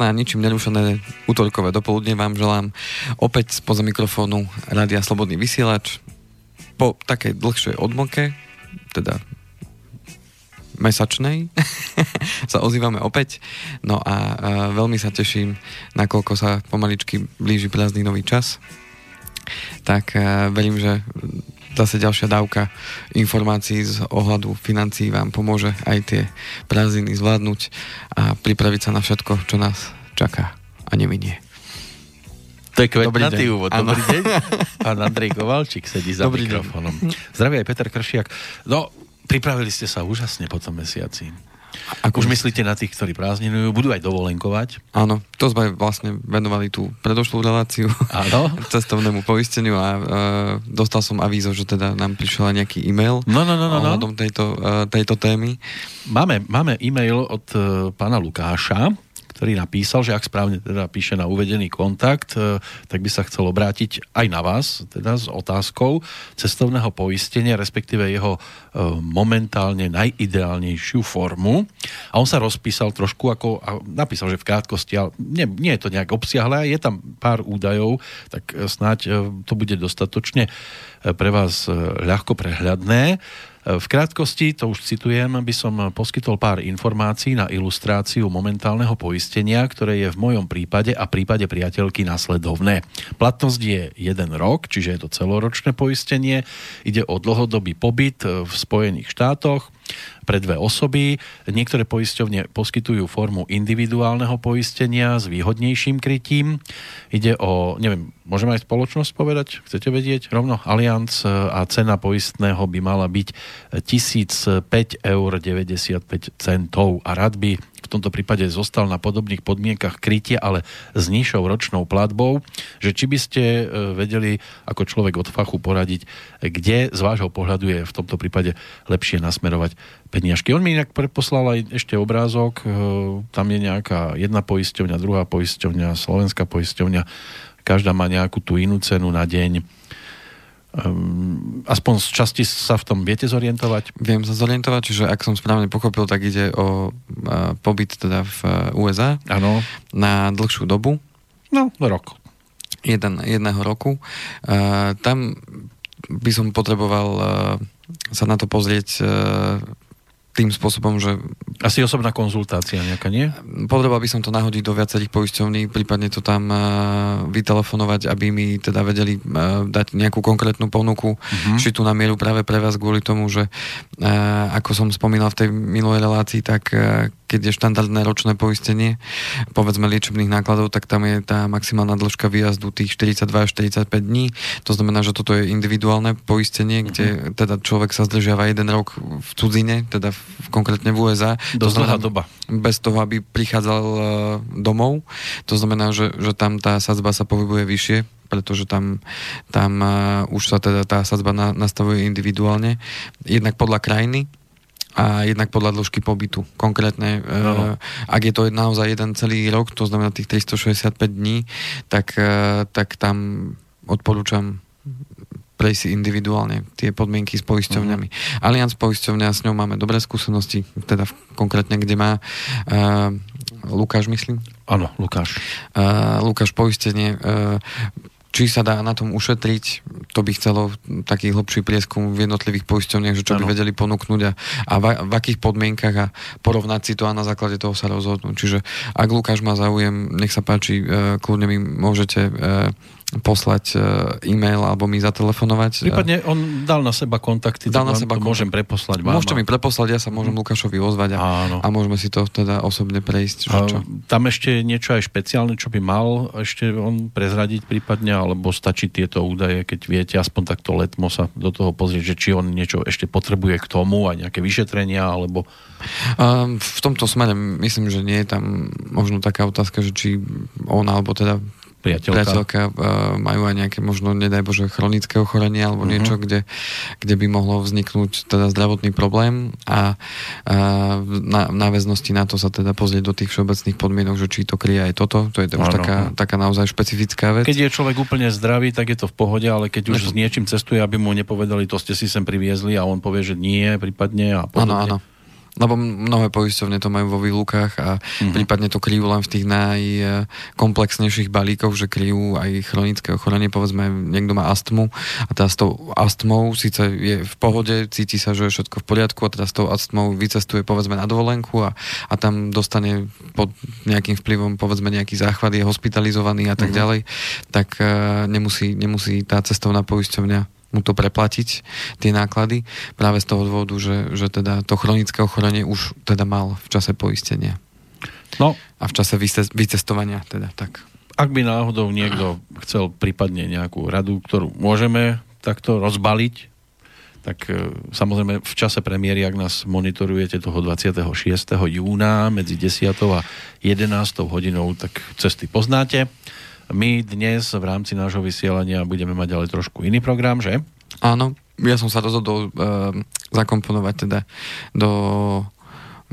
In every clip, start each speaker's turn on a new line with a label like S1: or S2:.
S1: Krásne a ničím nerušené útorkové dopoludne vám želám opäť spoza mikrofónu Rádia Slobodný vysielač po takej dlhšej odmoke, teda mesačnej sa ozývame opäť. No a, a veľmi sa teším, nakoľko sa pomaličky blíži prázdninový čas. Tak a, verím, že zase ďalšia dávka informácií z ohľadu financií vám pomôže aj tie prázdniny zvládnuť a pripraviť sa na všetko, čo nás čaká a neminie.
S2: To je kvetnatý úvod. Dobrý deň. Pán Andrej Kovalčík sedí za Dobrý mikrofónom. Zdraví aj Peter Kršiak. No, pripravili ste sa úžasne po tom mesiaci. Ako už myslíte na tých, ktorí prázdninujú, budú aj dovolenkovať?
S1: Áno, to sme vlastne venovali tú predošlú reláciu Áno. cestovnému poisteniu a uh, dostal som avízo, že teda nám prišiel aj nejaký e-mail
S2: no, no, no, no, no.
S1: tejto, uh, tejto témy.
S2: Máme, máme e-mail od uh, pána Lukáša, ktorý napísal, že ak správne teda píše na uvedený kontakt, e, tak by sa chcel obrátiť aj na vás, teda s otázkou cestovného poistenia, respektíve jeho e, momentálne najideálnejšiu formu. A on sa rozpísal trošku, ako, a napísal, že v krátkosti, ale nie, nie je to nejak obsiahle, je tam pár údajov, tak e, snáď to bude dostatočne pre vás ľahko prehľadné. V krátkosti, to už citujem, by som poskytol pár informácií na ilustráciu momentálneho poistenia, ktoré je v mojom prípade a prípade priateľky následovné. Platnosť je jeden rok, čiže je to celoročné poistenie. Ide o dlhodobý pobyt v Spojených štátoch pre dve osoby. Niektoré poisťovne poskytujú formu individuálneho poistenia s výhodnejším krytím. Ide o, neviem, môžeme aj spoločnosť povedať? Chcete vedieť? Rovno Allianz a cena poistného by mala byť 1005,95 eur a rád by tomto prípade zostal na podobných podmienkach krytie, ale s nižšou ročnou platbou, že či by ste e, vedeli ako človek od fachu poradiť, kde z vášho pohľadu je v tomto prípade lepšie nasmerovať peniažky. On mi inak preposlal aj ešte obrázok, e, tam je nejaká jedna poisťovňa, druhá poisťovňa, slovenská poisťovňa, každá má nejakú tú inú cenu na deň Um, aspoň z časti sa v tom viete zorientovať?
S1: Viem sa zorientovať, čiže ak som správne pochopil, tak ide o uh, pobyt teda v uh, USA
S2: ano.
S1: na dlhšiu dobu.
S2: No, rok.
S1: Jeden, jedného roku. Uh, tam by som potreboval uh, sa na to pozrieť uh, tým spôsobom, že...
S2: Asi osobná konzultácia nejaká, nie?
S1: Potreboval by som to nahodiť do viacerých poisťovní, prípadne to tam uh, vytelefonovať, aby mi teda vedeli uh, dať nejakú konkrétnu ponuku, uh-huh. či tu na mieru práve pre vás kvôli tomu, že uh, ako som spomínal v tej minulej relácii, tak keď je štandardné ročné poistenie, povedzme liečebných nákladov, tak tam je tá maximálna dĺžka výjazdu tých 42 až 45 dní. To znamená, že toto je individuálne poistenie, kde uh-huh. teda človek sa zdržiava jeden rok v cudzine, teda v, konkrétne v USA.
S2: Dosť dlhá doba.
S1: Bez toho, aby prichádzal uh, domov. To znamená, že, že tam tá sadzba sa pohybuje vyššie, pretože tam, tam uh, už sa teda tá sadzba na, nastavuje individuálne. Jednak podľa krajiny, a jednak podľa dĺžky pobytu. Konkrétne, no. ak je to naozaj jeden celý rok, to znamená tých 365 dní, tak, e, tak tam odporúčam prejsť si individuálne tie podmienky s poisťovňami. Uh-huh. Allianz poisťovňa, s ňou máme dobré skúsenosti, teda konkrétne, kde má uh, Lukáš, myslím?
S2: Áno, Lukáš.
S1: Uh, Lukáš poistenie uh, či sa dá na tom ušetriť, to by chcelo taký hlbší prieskum v jednotlivých poisťovniach, že čo ano. by vedeli ponúknuť a, a v, v akých podmienkach a porovnať si to a na základe toho sa rozhodnúť. Čiže ak Lukáš má záujem, nech sa páči, e, kľudne mi môžete e, poslať e, e-mail alebo mi zatelefonovať.
S2: Prípadne on dal na seba kontakty, dal na seba môžem preposlať
S1: vám. Môžete mi preposlať, ja sa môžem Lukášovi ozvať a, a môžeme si to teda osobne prejsť. Že čo?
S2: Tam ešte niečo aj špeciálne, čo by mal ešte on prezradiť prípadne, alebo stačí tieto údaje, keď viete, aspoň takto letmo sa do toho pozrieť, že či on niečo ešte potrebuje k tomu, aj nejaké vyšetrenia, alebo...
S1: v tomto smere myslím, že nie je tam možno taká otázka, že či on alebo teda
S2: priateľka,
S1: priateľka uh, majú aj nejaké možno, nedaj Bože, chronické ochorenie alebo uh-huh. niečo, kde, kde by mohlo vzniknúť teda zdravotný problém a uh, na, náväznosti na to sa teda pozrieť do tých všeobecných podmienok, že či to kryje aj toto, to je to už taká, taká naozaj špecifická vec.
S2: Keď je človek úplne zdravý, tak je to v pohode, ale keď už Nepo... s niečím cestuje, aby mu nepovedali, to ste si sem priviezli a on povie, že nie, prípadne a podobne.
S1: Áno, áno lebo mnohé poisťovne to majú vo výlukách a mm-hmm. prípadne to kryjú len v tých najkomplexnejších balíkoch, že kryjú aj chronické ochorenie, povedzme, niekto má astmu a teda s tou astmou síce je v pohode, cíti sa, že je všetko v poriadku a teda s tou astmou vycestuje povedzme na dovolenku a, a tam dostane pod nejakým vplyvom povedzme nejaký záchvat, je hospitalizovaný a tak mm-hmm. ďalej, tak uh, nemusí, nemusí tá cestovná poisťovňa mu to preplatiť, tie náklady, práve z toho dôvodu, že, že teda to chronické ochorenie už teda mal v čase poistenia. No. A v čase vycestovania teda tak.
S2: Ak by náhodou niekto chcel prípadne nejakú radu, ktorú môžeme takto rozbaliť, tak e, samozrejme v čase premiéry, ak nás monitorujete toho 26. júna medzi 10. a 11. hodinou, tak cesty poznáte. My dnes v rámci nášho vysielania budeme mať ale trošku iný program, že?
S1: Áno, ja som sa rozhodol uh, zakomponovať teda do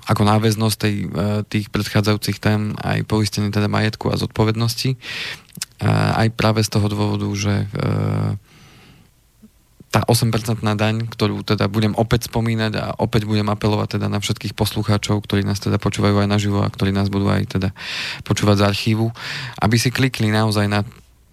S1: ako náväznosť tej, uh, tých predchádzajúcich tém aj poistenie teda majetku a zodpovednosti. Uh, aj práve z toho dôvodu, že uh, tá 8% daň, ktorú teda budem opäť spomínať a opäť budem apelovať teda na všetkých poslucháčov, ktorí nás teda počúvajú aj naživo a ktorí nás budú aj teda počúvať z archívu, aby si klikli naozaj na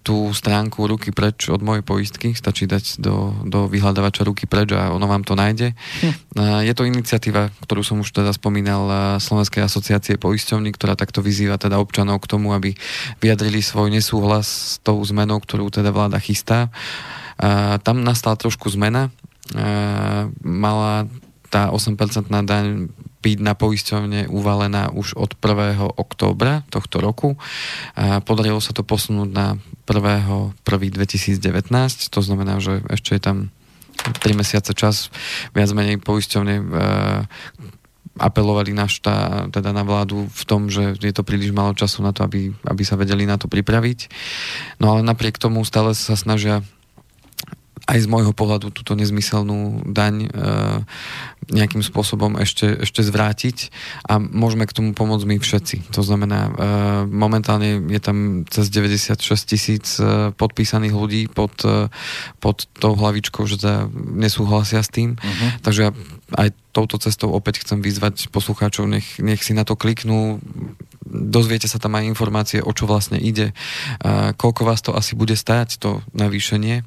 S1: tú stránku ruky preč od mojej poistky, stačí dať do, do vyhľadávača ruky preč a ono vám to nájde. Hm. Je to iniciatíva, ktorú som už teda spomínal Slovenskej asociácie poisťovní, ktorá takto vyzýva teda občanov k tomu, aby vyjadrili svoj nesúhlas s tou zmenou, ktorú teda vláda chystá tam nastala trošku zmena. Mala tá 8% daň byť na poisťovne uvalená už od 1. októbra tohto roku. Podarilo sa to posunúť na 1. 2019, to znamená, že ešte je tam 3 mesiace čas, viac menej poisťovne apelovali na, štá, teda na vládu v tom, že je to príliš málo času na to, aby, aby sa vedeli na to pripraviť. No ale napriek tomu stále sa snažia aj z môjho pohľadu túto nezmyselnú daň e, nejakým spôsobom ešte, ešte zvrátiť a môžeme k tomu pomôcť my všetci. To znamená, e, momentálne je tam cez 96 tisíc e, podpísaných ľudí pod, pod tou hlavičkou, že teda nesúhlasia s tým. Uh-huh. Takže ja aj touto cestou opäť chcem vyzvať poslucháčov, nech, nech si na to kliknú, dozviete sa tam aj informácie, o čo vlastne ide, koľko vás to asi bude stáť, to navýšenie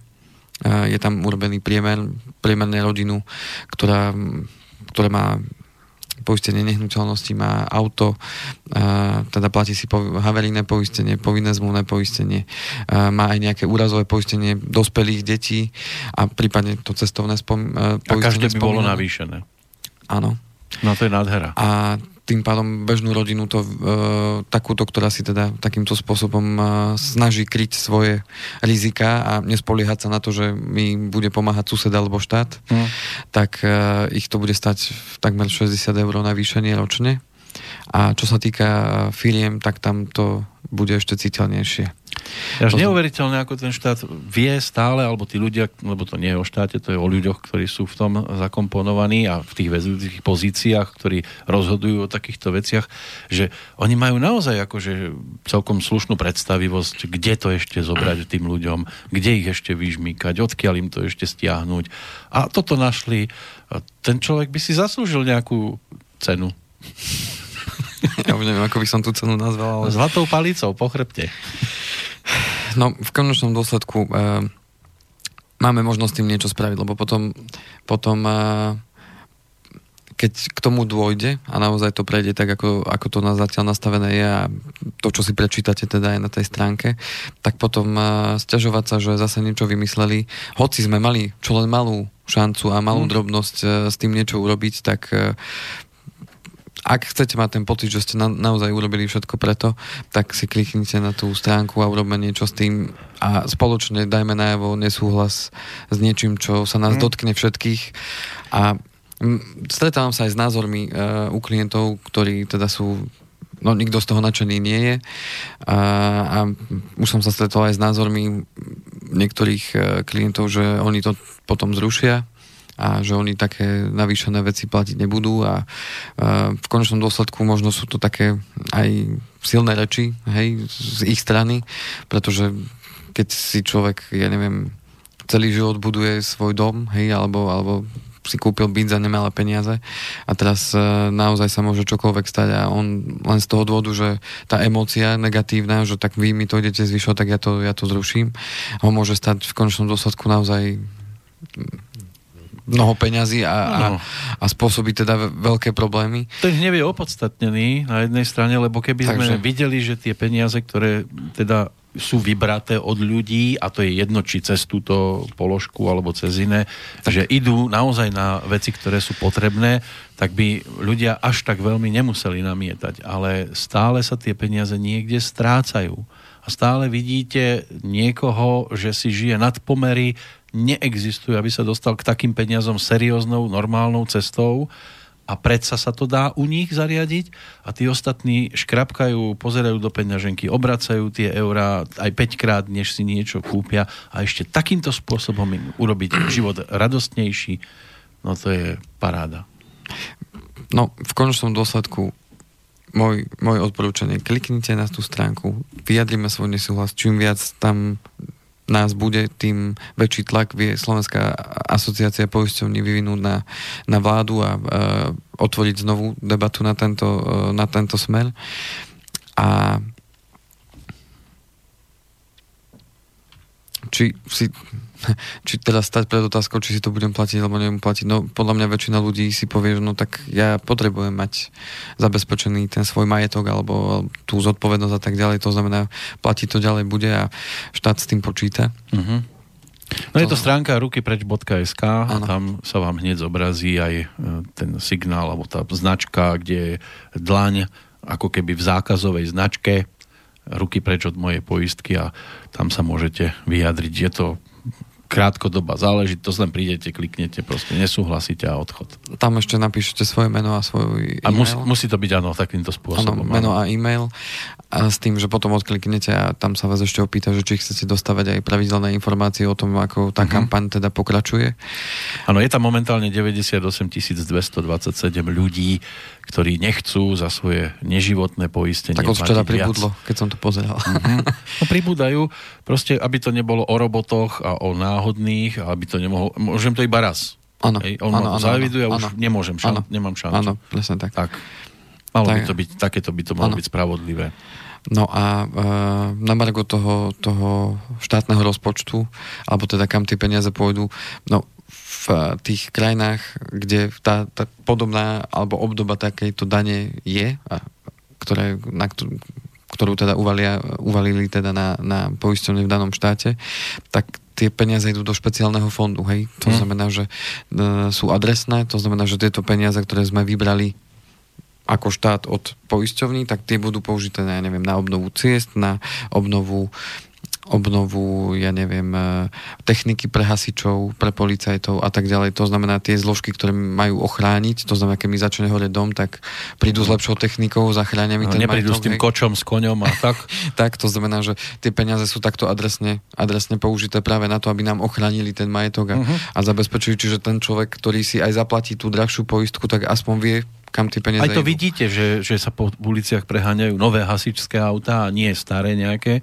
S1: je tam urobený priemer, priemerné rodinu, ktorá, ktorá má poistenie nehnuteľnosti, má auto, teda platí si havarijné poistenie, povinné zmluvné poistenie, má aj nejaké úrazové poistenie dospelých detí a prípadne to cestovné spom-
S2: poistenie. A každé by bolo navýšené.
S1: Áno.
S2: No to je nádhera.
S1: A tým pádom bežnú rodinu to, e, takúto, ktorá si teda takýmto spôsobom e, snaží kryť svoje rizika a nespoliehať sa na to, že mi bude pomáhať sused alebo štát, mm. tak e, ich to bude stať takmer 60 eur navýšenie ročne. A čo sa týka firiem, tak tam to bude ešte citeľnejšie.
S2: Až neuveriteľné, ako ten štát vie stále, alebo tí ľudia, lebo to nie je o štáte, to je o ľuďoch, ktorí sú v tom zakomponovaní a v tých väzujúcich pozíciách, ktorí rozhodujú o takýchto veciach, že oni majú naozaj akože celkom slušnú predstavivosť, kde to ešte zobrať tým ľuďom, kde ich ešte vyžmýkať, odkiaľ im to ešte stiahnuť. A toto našli. Ten človek by si zaslúžil nejakú cenu.
S1: Ja už neviem, ako by som tú cenu nazval. Ale...
S2: Zlatou palicou po chrbte.
S1: No, v konečnom dôsledku e, máme možnosť tým niečo spraviť, lebo potom, potom e, keď k tomu dôjde a naozaj to prejde tak, ako, ako to na zatiaľ nastavené je a to, čo si prečítate teda aj na tej stránke, tak potom uh, stiažovať sa, že zase niečo vymysleli, hoci sme mali čo len malú šancu a malú mm. drobnosť uh, s tým niečo urobiť, tak uh, ak chcete mať ten pocit, že ste na, naozaj urobili všetko preto, tak si kliknite na tú stránku a urobme niečo s tým a spoločne dajme najavo nesúhlas s niečím, čo sa nás mm. dotkne všetkých. A stretávam sa aj s názormi uh, u klientov, ktorí teda sú no nikto z toho nadšený nie je. A, a už som sa stretol aj s názormi niektorých uh, klientov, že oni to potom zrušia a že oni také navýšené veci platiť nebudú a, v konečnom dôsledku možno sú to také aj silné reči hej, z ich strany, pretože keď si človek, ja neviem, celý život buduje svoj dom, hej, alebo, alebo si kúpil byt za nemalé peniaze a teraz e, naozaj sa môže čokoľvek stať a on len z toho dôvodu, že tá emócia negatívna, že tak vy mi to idete zvyšovať, tak ja to, ja to zruším, ho môže stať v konečnom dôsledku naozaj mnoho peňazí a, a, a spôsobí teda veľké problémy.
S2: Ten hnev je opodstatnený na jednej strane, lebo keby Takže... sme videli, že tie peniaze, ktoré teda sú vybraté od ľudí a to je jedno, či cez túto položku alebo cez iné, tak. že idú naozaj na veci, ktoré sú potrebné, tak by ľudia až tak veľmi nemuseli namietať. Ale stále sa tie peniaze niekde strácajú. A stále vidíte niekoho, že si žije nad pomery, neexistuje, aby sa dostal k takým peniazom serióznou, normálnou cestou a predsa sa to dá u nich zariadiť a tí ostatní škrapkajú, pozerajú do peňaženky, obracajú tie eurá aj 5 krát, než si niečo kúpia a ešte takýmto spôsobom im urobiť život radostnejší, no to je paráda.
S1: No, v konečnom dôsledku môj, môj odporúčanie, kliknite na tú stránku, vyjadrime svoj nesúhlas, čím viac tam nás bude, tým väčší tlak vie Slovenská asociácia poisťovní vyvinúť na, na vládu a, a otvoriť znovu debatu na tento, na tento smer. A či si či teda stať pred otázkou, či si to budem platiť alebo nebudem platiť. No podľa mňa väčšina ľudí si povie, že no tak ja potrebujem mať zabezpečený ten svoj majetok alebo tú zodpovednosť a tak ďalej. To znamená, platiť to ďalej bude a štát s tým počíta. Uh-huh.
S2: No to... je to stránka rukypreč.sk a tam sa vám hneď zobrazí aj e, ten signál alebo tá značka, kde je dlaň ako keby v zákazovej značke ruky preč od mojej poistky a tam sa môžete vyjadriť. Je to krátkodobá záležitosť, len prídete, kliknete, proste nesúhlasíte a odchod.
S1: Tam ešte napíšete svoje meno a svoj e-mail.
S2: A musí, musí to byť áno, takýmto spôsobom.
S1: Áno, meno a e-mail a s tým, že potom odkliknete a tam sa vás ešte opýta, že či chcete dostávať aj pravidelné informácie o tom, ako tá uh-huh. kampaň teda pokračuje.
S2: Áno, je tam momentálne 98 227 ľudí, ktorí nechcú za svoje neživotné poistenie.
S1: Tak včera pribudlo, keď som to pozeral. Uh-huh.
S2: No pribúdajú, proste, aby to nebolo o robotoch a o náhodných, aby to nemohlo, môžem to iba raz.
S1: Áno.
S2: On ano, ma zaviduje a už nemôžem, šan, nemám šancu.
S1: Áno, presne tak.
S2: tak. Malo tak. by to byť, takéto by to malo ano. byť spravodlivé.
S1: No a e, na margo toho, toho štátneho rozpočtu, alebo teda kam tie peniaze pôjdu, no v tých krajinách, kde tá, tá podobná alebo obdoba takejto dane je, a ktoré, na ktorú teda uvalia, uvalili teda na, na poisťovne v danom štáte, tak tie peniaze idú do špeciálneho fondu, hej? To hmm. znamená, že e, sú adresné, to znamená, že tieto peniaze, ktoré sme vybrali ako štát od poisťovní, tak tie budú použité na, ja neviem, na obnovu ciest, na obnovu obnovu, ja neviem, e, techniky pre hasičov, pre policajtov a tak ďalej. To znamená tie zložky, ktoré majú ochrániť, to znamená, keď mi začne hore dom, tak prídu s lepšou technikou, zachránia mi no, ten
S2: Neprídu majetok, s tým hej. kočom, s koňom a tak.
S1: tak, to znamená, že tie peniaze sú takto adresne, adresne použité práve na to, aby nám ochránili ten majetok a, uh-huh. a zabezpečujú, čiže ten človek, ktorý si aj zaplatí tú drahšiu poistku, tak aspoň vie, kam tie peniaze
S2: Aj to
S1: idú.
S2: vidíte, že, že sa po uliciach preháňajú nové hasičské autá a nie staré nejaké.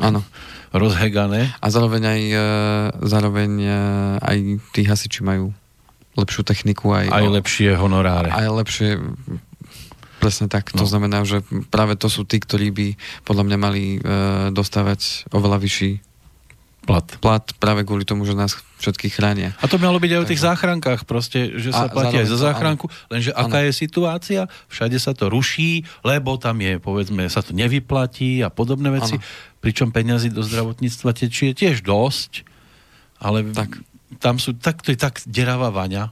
S1: Áno.
S2: Rozhegané.
S1: A zároveň aj, e, zároveň e, aj tí hasiči majú lepšiu techniku. Aj,
S2: aj lepšie honoráre.
S1: Aj lepšie Presne tak. No. To znamená, že práve to sú tí, ktorí by podľa mňa mali e, dostávať oveľa vyšší
S2: plat.
S1: Plat práve kvôli tomu, že nás všetkých chránia.
S2: A to malo byť aj o tých záchrankách, proste, že sa a platí aj za záchranku, lenže áno. aká je situácia, všade sa to ruší, lebo tam je, povedzme, sa to nevyplatí a podobné veci, áno. pričom peniazy do zdravotníctva tečie tiež dosť, ale tak. tam sú, tak, to je tak deravá vaňa,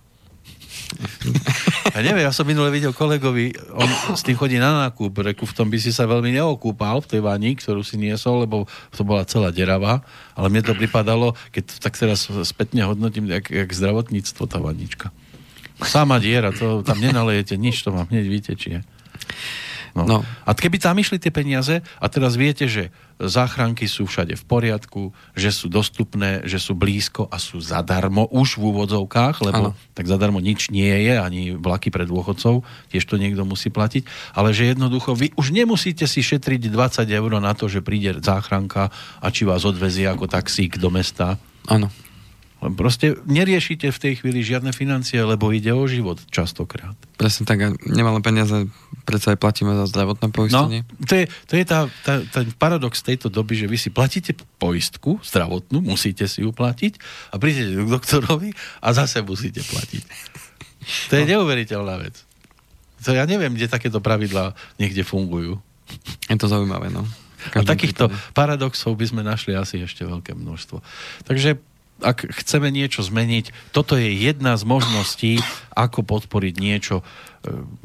S2: ja neviem, ja som minule videl kolegovi, on s tým chodí na nákup, reku, v tom by si sa veľmi neokúpal, v tej vani, ktorú si niesol, lebo to bola celá derava, ale mne to pripadalo, keď tak teraz spätne hodnotím, jak, jak zdravotníctvo tá vanička. Sama diera, to tam nenalejete nič, to vám hneď vytečie. No. No. A keby tam išli tie peniaze a teraz viete, že záchranky sú všade v poriadku, že sú dostupné, že sú blízko a sú zadarmo už v úvodzovkách, lebo ano. tak zadarmo nič nie je, ani vlaky pre dôchodcov, tiež to niekto musí platiť, ale že jednoducho vy už nemusíte si šetriť 20 eur na to, že príde záchranka a či vás odvezie ako taxík do mesta.
S1: Áno.
S2: Proste neriešite v tej chvíli žiadne financie, lebo ide o život častokrát.
S1: Presne tak, a nemalé peniaze predsa aj platíme za zdravotné poistenie.
S2: No, to je, to je tá, tá, tá paradox tejto doby, že vy si platíte poistku zdravotnú, musíte si ju platiť a prídete k doktorovi a zase musíte platiť. To je no. neuveriteľná vec. To ja neviem, kde takéto pravidlá niekde fungujú.
S1: Je to zaujímavé, no.
S2: A takýchto prípade. paradoxov by sme našli asi ešte veľké množstvo. Takže ak chceme niečo zmeniť, toto je jedna z možností, ako podporiť niečo,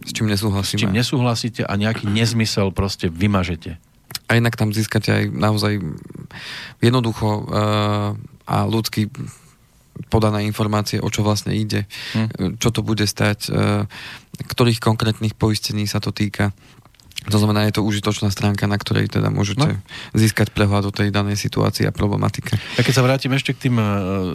S1: s čím nesúhlasíme.
S2: S čím nesúhlasíte a nejaký nezmysel proste vymažete.
S1: A inak tam získate aj naozaj jednoducho uh, a ľudský podané informácie, o čo vlastne ide, hm. čo to bude stať, uh, ktorých konkrétnych poistení sa to týka. To znamená, je to užitočná stránka, na ktorej teda môžete no. získať prehľad o tej danej situácii a problematike.
S2: A keď sa vrátim ešte k tým e,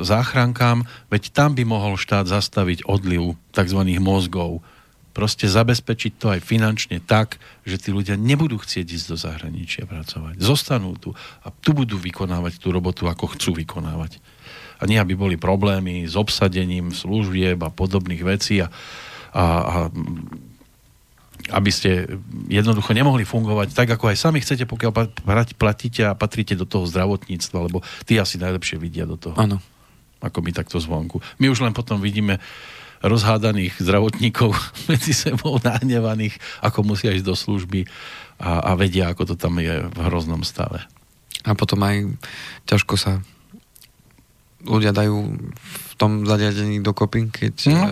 S2: záchrankám, veď tam by mohol štát zastaviť odliv tzv. mozgov. Proste zabezpečiť to aj finančne tak, že tí ľudia nebudú chcieť ísť do zahraničia pracovať. Zostanú tu a tu budú vykonávať tú robotu, ako chcú vykonávať. A nie, aby boli problémy s obsadením služieb a podobných vecí a, a, a aby ste jednoducho nemohli fungovať tak, ako aj sami chcete, pokiaľ platíte a patríte do toho zdravotníctva, lebo tí asi najlepšie vidia do toho.
S1: Áno.
S2: Ako my takto zvonku. My už len potom vidíme rozhádaných zdravotníkov medzi sebou, nahnevaných, ako musia ísť do služby a, a vedia, ako to tam je v hroznom stave.
S1: A potom aj ťažko sa ľudia dajú v tom zariadení dokopy, keď, no.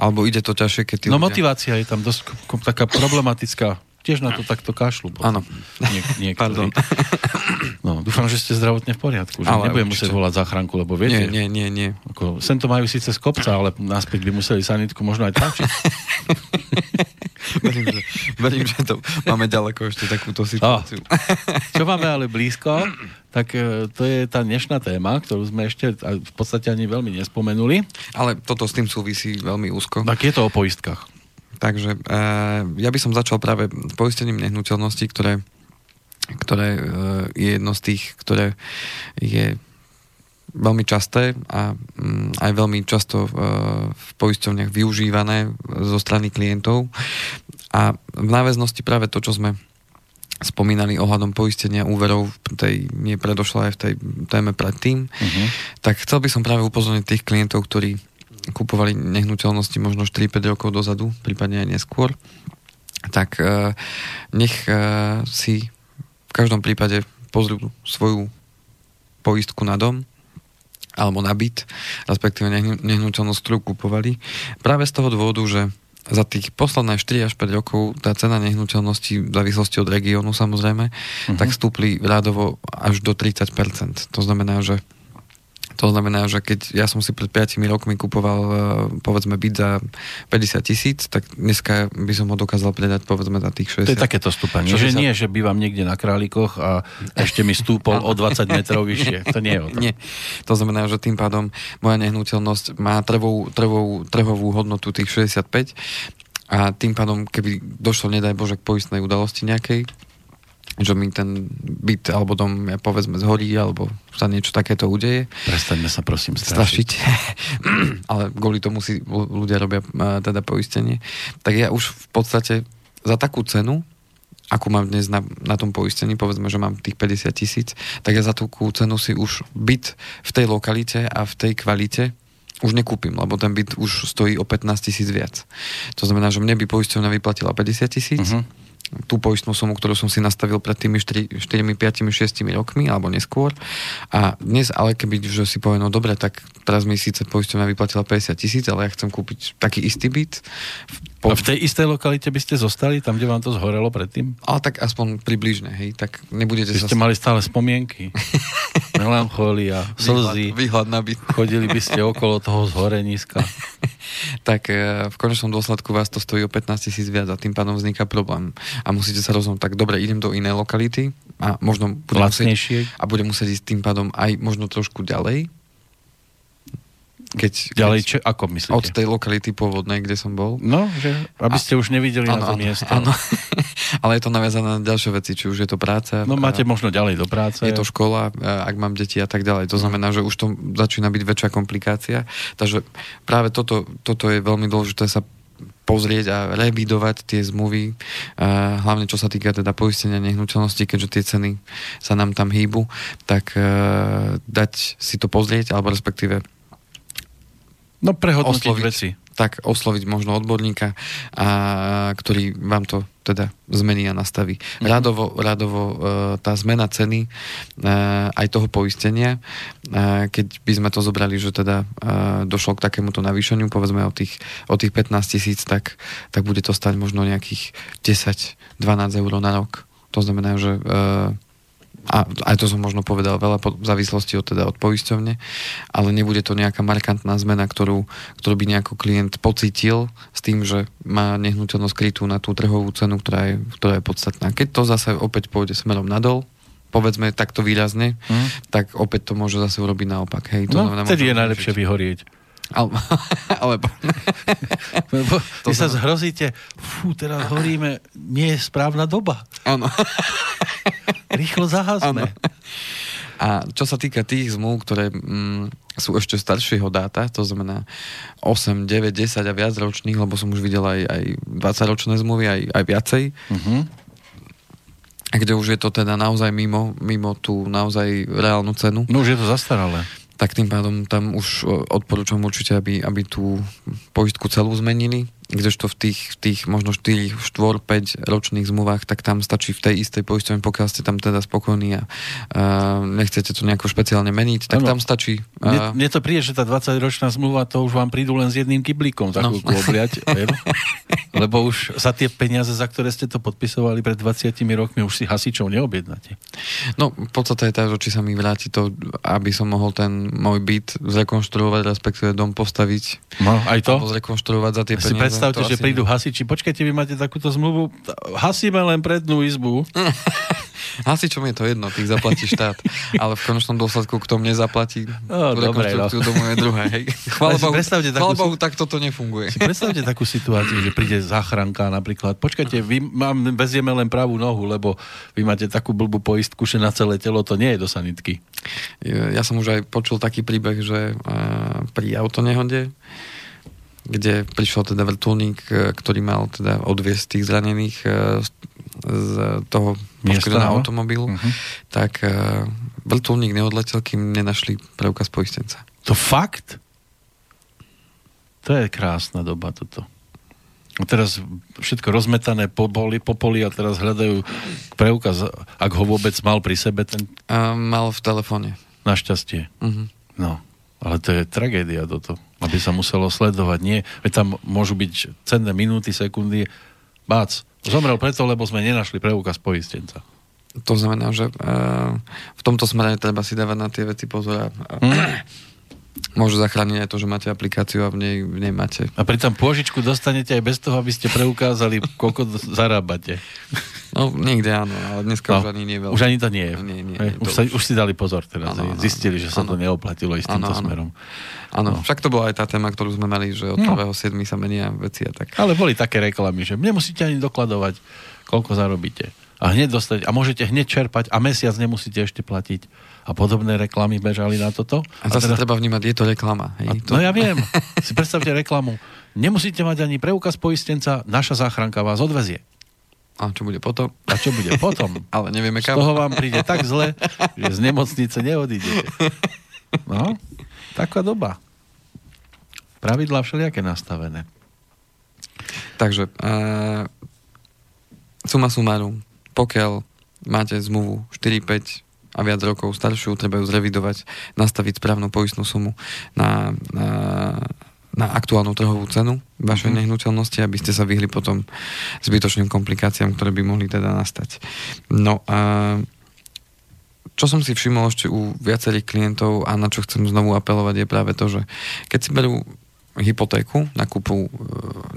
S1: Alebo ide to ťažšie, keď tí
S2: No
S1: ľudia...
S2: motivácia je tam dosť taká problematická. Tiež na to takto kašľú.
S1: Áno.
S2: Nie, Pardon. No, dúfam, že ste zdravotne v poriadku, že ale nebudem musieť volať záchranku, lebo viete...
S1: Nie, nie, nie. nie.
S2: Ako, sem to majú síce z kopca, ale naspäť by museli sanitku možno aj tlačiť.
S1: verím, že, verím, že to máme ďaleko ešte takúto situáciu. Oh.
S2: Čo máme ale blízko, tak e, to je tá dnešná téma, ktorú sme ešte v podstate ani veľmi nespomenuli.
S1: Ale toto s tým súvisí veľmi úzko.
S2: Tak je to o poistkách.
S1: Takže e, ja by som začal práve poistením nehnuteľností, ktoré, ktoré e, je jedno z tých, ktoré je veľmi časté a mm, aj veľmi často e, v poisťovniach využívané zo strany klientov. A v náväznosti práve to, čo sme spomínali ohľadom poistenia úverov v tej nie predošla aj v tej téme predtým, uh-huh. tak chcel by som práve upozorniť tých klientov, ktorí kupovali nehnuteľnosti možno 4-5 rokov dozadu, prípadne aj neskôr, tak uh, nech uh, si v každom prípade pozrú svoju poistku na dom alebo na byt, respektíve nehnuteľnosť, ktorú kupovali. Práve z toho dôvodu, že za tých posledné 4 až 5 rokov tá cena nehnuteľnosti v závislosti od regiónu samozrejme, uh-huh. tak stúpli rádovo až do 30%. To znamená, že to znamená, že keď ja som si pred 5 rokmi kupoval e, povedzme byt za 50 tisíc, tak dneska by som ho dokázal predať povedzme za tých 60.
S2: To je takéto stúpanie, že nie, že bývam niekde na Králikoch a ešte mi stúpol o 20 metrov vyššie. To nie je o tom.
S1: Nie. To znamená, že tým pádom moja nehnuteľnosť má trvovú, trvovú, trhovú hodnotu tých 65 a tým pádom, keby došlo, nedaj Bože, k poistnej udalosti nejakej, že mi ten byt alebo dom, ja povedzme, zhorí, alebo sa niečo takéto udeje.
S2: Prestaňme sa prosím
S1: strašiť. strašiť. Ale kvôli tomu si ľudia robia teda poistenie. Tak ja už v podstate za takú cenu, akú mám dnes na, na tom poistení, povedzme, že mám tých 50 tisíc, tak ja za takú cenu si už byt v tej lokalite a v tej kvalite už nekúpim, lebo ten byt už stojí o 15 tisíc viac. To znamená, že mne by poisťovňa vyplatila 50 tisíc, uh-huh tú poistnú sumu, ktorú som si nastavil pred tými 4, 4 5, 6 rokmi alebo neskôr. A dnes ale keby že si povie, no dobre, tak teraz mi síce poisťovňa vyplatila 50 tisíc, ale ja chcem kúpiť taký istý byt.
S2: Po... A v tej istej lokalite by ste zostali, tam, kde vám to zhorelo predtým?
S1: Ale tak aspoň približne, hej, tak nebudete
S2: by ste sa... mali stále spomienky. Melancholia, slzy.
S1: Výhľad, výhľad na byt.
S2: Chodili by ste okolo toho zhoreniska.
S1: tak e, v konečnom dôsledku vás to stojí o 15 tisíc viac a tým pádom vzniká problém. A musíte sa rozhodnúť, tak dobre, idem do inej lokality a možno budem musieť, a budem musieť ísť tým pádom aj možno trošku ďalej. Keď,
S2: Ďalej,
S1: keď,
S2: čo, ako myslíte?
S1: Od tej lokality pôvodnej, kde som bol.
S2: No, že aby ste už nevideli
S1: áno,
S2: na to miesto.
S1: Áno, ale je to naviazané na ďalšie veci, či už je to práca.
S2: No máte možno ďalej do práce.
S1: Je to škola, ak mám deti a tak ďalej. To znamená, že už to začína byť väčšia komplikácia. Takže práve toto, toto je veľmi dôležité sa pozrieť a revidovať tie zmluvy, hlavne čo sa týka teda poistenia nehnuteľnosti, keďže tie ceny sa nám tam hýbu, tak dať si to pozrieť, alebo respektíve
S2: No prehodnotiť osloviť, veci.
S1: Tak osloviť možno odborníka, a, ktorý vám to teda zmení a nastaví. Mm-hmm. Radovo, radovo e, tá zmena ceny e, aj toho poistenia, e, keď by sme to zobrali, že teda došlo k takémuto navýšeniu, povedzme o tých, o tých 15 tisíc, tak, tak bude to stať možno nejakých 10-12 eur na rok. To znamená, že a aj to som možno povedal veľa v závislosti od, teda od poisťovne, ale nebude to nejaká markantná zmena, ktorú, ktorú by nejako klient pocítil s tým, že má nehnuteľnosť krytú na tú trhovú cenu, ktorá je, ktorá je podstatná. Keď to zase opäť pôjde smerom nadol, povedzme takto výrazne, mm. tak opäť to môže zase urobiť naopak. Hej,
S2: to no, vtedy je najlepšie vyhorieť.
S1: Ale, alebo...
S2: Lebo vy sa zhrozíte, fú, teraz horíme, nie je správna doba.
S1: Áno.
S2: Rýchlo zahasme.
S1: A čo sa týka tých zmluv, ktoré mm, sú ešte staršieho dáta, to znamená 8, 9, 10 a viac ročných, lebo som už videl aj, aj 20 ročné zmluvy, aj, aj viacej, a kde už je to teda naozaj mimo, mimo tú naozaj reálnu cenu.
S2: No už je to zastaralé
S1: tak tým pádom tam už odporúčam určite, aby, aby tú poistku celú zmenili, kdežto v tých, v tých možno 4, 4, 5 ročných zmluvách, tak tam stačí v tej istej poisťovni, pokiaľ ste tam teda spokojní a uh, nechcete to nejako špeciálne meniť, tak ano. tam stačí.
S2: Uh, mne, mne to príde, že tá 20-ročná zmluva, to už vám prídu len s jedným kyblíkom za no. obliať, lebo už za tie peniaze, za ktoré ste to podpisovali pred 20 rokmi, už si hasičov neobjednáte.
S1: No, podstate je tá, že či sa mi vráti to, aby som mohol ten môj byt zrekonštruovať, respektíve dom postaviť.
S2: No, aj to?
S1: zrekonštruovať za tie peniaze
S2: predstavte, že prídu nie. hasiči. Počkajte, vy máte takúto zmluvu, hasíme len prednú izbu.
S1: Hasičom je to jedno, tých zaplatí štát. Ale v konečnom dôsledku, kto mne zaplatí
S2: oh, rekonstrukciu
S1: no. domu je druhé. Hej. Chvála Bohu, chvála Bohu, tak toto nefunguje.
S2: Si predstavte takú situáciu, že príde záchranka napríklad. Počkajte, vy mám, vezieme len pravú nohu, lebo vy máte takú blbú poistku, že na celé telo to nie je do sanitky.
S1: Ja som už aj počul taký príbeh, že uh, pri autonehode kde prišiel teda vrtulník, e, ktorý mal teda odviesť tých zranených e, z toho poškodeného automobilu, uh-huh. tak e, vrtulník neodletel, kým nenašli preukaz poistenca.
S2: To fakt? To je krásna doba toto. A teraz všetko rozmetané po poli, po poli a teraz hľadajú preukaz, ak ho vôbec mal pri sebe ten...
S1: A mal v telefóne.
S2: Našťastie.
S1: Uh-huh.
S2: No, ale to je tragédia toto aby sa muselo sledovať. Nie, veď tam môžu byť cenné minúty, sekundy. Bác, zomrel preto, lebo sme nenašli preukaz poistenca.
S1: To znamená, že uh, v tomto smere treba si dávať na tie veci pozor. Hmm. Môže zachrániť aj to, že máte aplikáciu a v nej, v nej máte.
S2: A pri tom pôžičku dostanete aj bez toho, aby ste preukázali, koľko zarábate.
S1: No, niekde áno, ale dneska no, už ani nie veľa.
S2: Už ani to nie je.
S1: Nie, nie,
S2: nie, už, sa, už si dali pozor teraz. Ano, ano, Zistili, že sa ano. to neoplatilo ísť týmto ano, smerom.
S1: Áno, no. však to bola aj tá téma, ktorú sme mali, že od no. 1.7. sa menia veci a tak.
S2: Ale boli také reklamy, že nemusíte ani dokladovať, koľko zarobíte. A hneď dostať, a môžete hneď čerpať a mesiac nemusíte ešte platiť a podobné reklamy bežali na toto.
S1: A zase a teda... treba vnímať, je to reklama. Hej?
S2: A,
S1: to...
S2: No ja viem. si predstavte reklamu. Nemusíte mať ani preukaz poistenca, naša záchranka vás odvezie.
S1: A čo bude potom?
S2: A čo bude potom?
S1: Ale nevieme kam.
S2: Z toho vám príde tak zle, že z nemocnice neodídete. No, taká doba. Pravidlá všelijaké nastavené.
S1: Takže, uh, suma sumarum, pokiaľ máte zmluvu 4-5 a viac rokov staršiu, treba ju zrevidovať, nastaviť správnu poistnú sumu na, na, na aktuálnu trhovú cenu vašej mm. nehnuteľnosti, aby ste sa vyhli potom zbytočným komplikáciám, ktoré by mohli teda nastať. No a čo som si všimol ešte u viacerých klientov a na čo chcem znovu apelovať je práve to, že keď si berú hypotéku na kúpu e,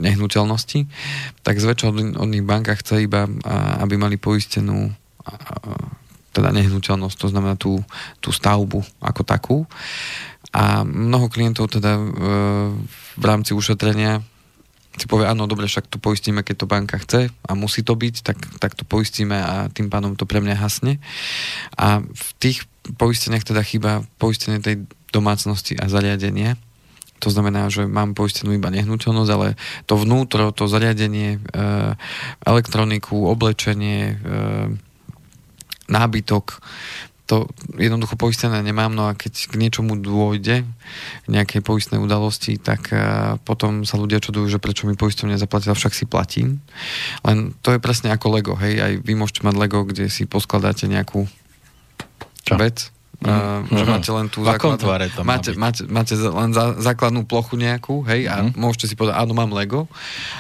S1: nehnuteľnosti, tak zväčša od nich banka chce iba, aby mali poistenú teda nehnuteľnosť, to znamená tú, tú stavbu ako takú. A mnoho klientov teda e, v rámci ušetrenia si povie, áno, dobre, však to poistíme, keď to banka chce a musí to byť, tak, tak to poistíme a tým pádom to pre mňa hasne. A v tých poisteniach teda chýba poistenie tej domácnosti a zariadenie. To znamená, že mám poistenú iba nehnuteľnosť, ale to vnútro, to zariadenie, e, elektroniku, oblečenie, e, nábytok, to jednoducho poistené nemám, no a keď k niečomu dôjde, nejakej poistnej udalosti, tak uh, potom sa ľudia čudujú, že prečo mi poistom nezaplatila, však si platím. Len to je presne ako Lego, hej, aj vy môžete mať Lego, kde si poskladáte nejakú Čo? vec, Uh, že máte len tú základnú, máte, máte, máte len za, základnú plochu nejakú, hej, a mm. môžete si povedať, áno, mám Lego,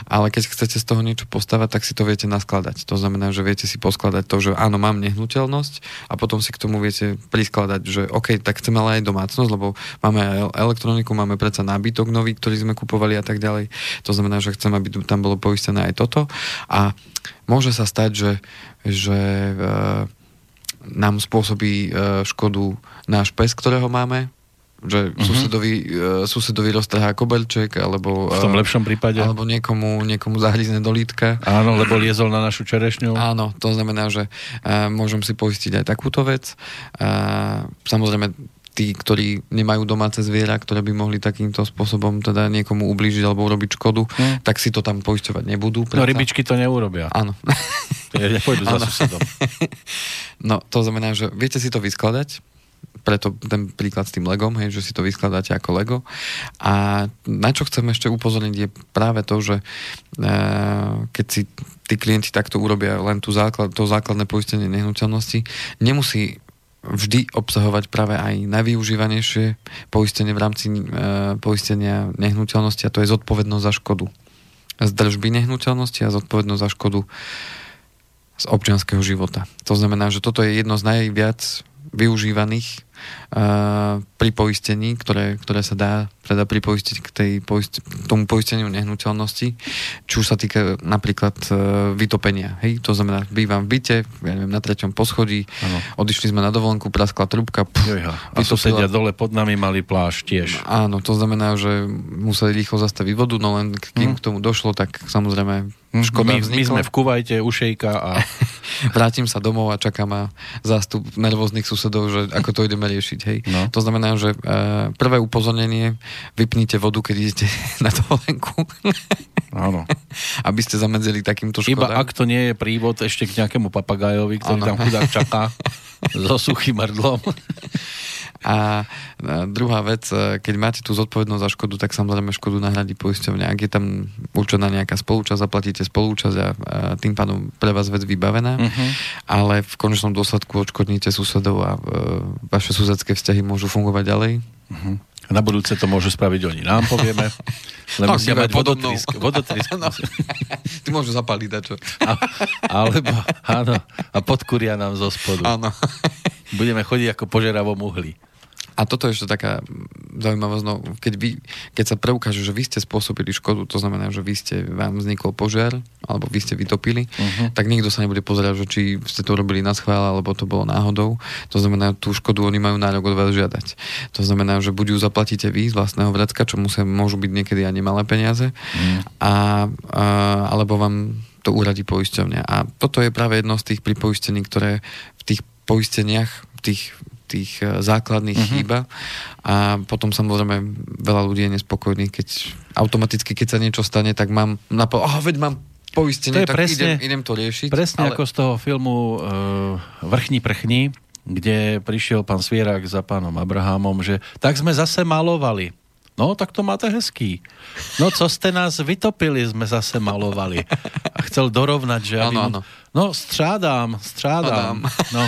S1: ale keď chcete z toho niečo postavať, tak si to viete naskladať. To znamená, že viete si poskladať to, že áno, mám nehnuteľnosť a potom si k tomu viete priskladať, že OK, tak chceme ale aj domácnosť, lebo máme aj elektroniku, máme predsa nábytok nový, ktorý sme kupovali a tak ďalej. To znamená, že chcem, aby tam bolo poistené aj toto a môže sa stať, že, že uh, nám spôsobí e, škodu náš pes, ktorého máme, že uh-huh. susedovi, uh, susedovi roztrhá kobelček, alebo...
S2: V tom uh, lepšom prípade.
S1: Alebo niekomu, niekomu zahryzne do lítka.
S2: Áno, lebo liezol na našu čerešňu.
S1: Áno, to znamená, že môžem si poistiť aj takúto vec. Samozrejme, tí, ktorí nemajú domáce zviera, ktoré by mohli takýmto spôsobom teda niekomu ublížiť alebo urobiť škodu, hmm. tak si to tam poisťovať nebudú.
S2: Preto... No rybičky to neurobia.
S1: Áno.
S2: Nepôjdu za susedom.
S1: No, to znamená, že viete si to vyskladať, preto ten príklad s tým Legom, hej, že si to vyskladáte ako Lego. A na čo chcem ešte upozorniť je práve to, že e, keď si tí klienti takto urobia len tú základ, to základné poistenie nehnuteľnosti, nemusí vždy obsahovať práve aj najvyužívanejšie poistenie v rámci e, poistenia nehnuteľnosti a to je zodpovednosť za škodu. Z držby nehnuteľnosti a zodpovednosť za škodu z občianského života. To znamená, že toto je jedno z najviac využívaných pri poistení, ktoré, ktoré sa dá teda pripoistiť k tej poist- tomu poisteniu nehnuteľnosti, čo sa týka napríklad uh, vytopenia. Hej? To znamená, bývam v byte, ja neviem, na treťom poschodí, ano. odišli sme na dovolenku, praskla trubka.
S2: Pff, a susedia dole pod nami mali pláž tiež.
S1: Áno, to znamená, že museli rýchlo zastaviť vodu, no len kým hmm. k tomu došlo, tak samozrejme
S2: Mhm. Škoda my, my sme v Kuvajte u šejka a...
S1: Vrátim sa domov a čakám a zástup nervóznych susedov, že ako to ideme riešiť. Hej. No. To znamená, že uh, prvé upozornenie, vypnite vodu, keď idete na dovolenku.
S2: Áno.
S1: Aby ste zamedzili takýmto škodám.
S2: Iba ak to nie je prívod ešte k nejakému papagájovi, ktorý ano. tam chudák čaká so suchým mrdlom.
S1: A druhá vec, e, keď máte tú zodpovednosť za škodu, tak samozrejme škodu nahradí poisťovňa. Ak je tam určená nejaká spolúčasť, zaplatíte spolúčasť a, tým pádom pre vás vec vybavená, uh-huh. ale v konečnom dôsledku odškodníte susedov a e, vaše susedské vzťahy môžu fungovať ďalej.
S2: Uh-huh. Na budúce to môžu spraviť oni. Nám povieme. Len no, musia mať vodotrisk. vodotrisk. no.
S1: Ty môžu zapaliť dačo.
S2: A, alebo, áno, a podkuria nám zo spodu.
S1: Áno.
S2: Budeme chodiť ako požeravom uhli.
S1: A toto je ešte taká zaujímavosť, no, keď, vy, keď sa preukáže, že vy ste spôsobili škodu, to znamená, že vy ste, vám vznikol požiar, alebo vy ste vytopili, uh-huh. tak nikto sa nebude pozerať, že či ste to robili na schvál, alebo to bolo náhodou. To znamená, tú škodu oni majú nárok od vás žiadať. To znamená, že buď ju zaplatíte vy z vlastného vrecka, čo musia, môžu byť niekedy ani malé peniaze, uh-huh. a, a, alebo vám to úradí poisťovňa. A toto je práve jedno z tých pripoistení, ktoré v tých poisteniach, v tých tých e, základných uh-huh. chýba a potom samozrejme veľa ľudí je nespokojných, keď automaticky, keď sa niečo stane, tak mám na po... oh, veď mám poistenie, tak presne, idem, idem to riešiť.
S2: Presne ale... ako z toho filmu uh, Vrchní prchní, kde prišiel pán Svierak za pánom Abrahamom, že tak sme zase malovali. No, tak to máte hezký. No, co ste nás vytopili, sme zase malovali. A chcel dorovnať, že... Ano, ano. No, střádám, střádám. No.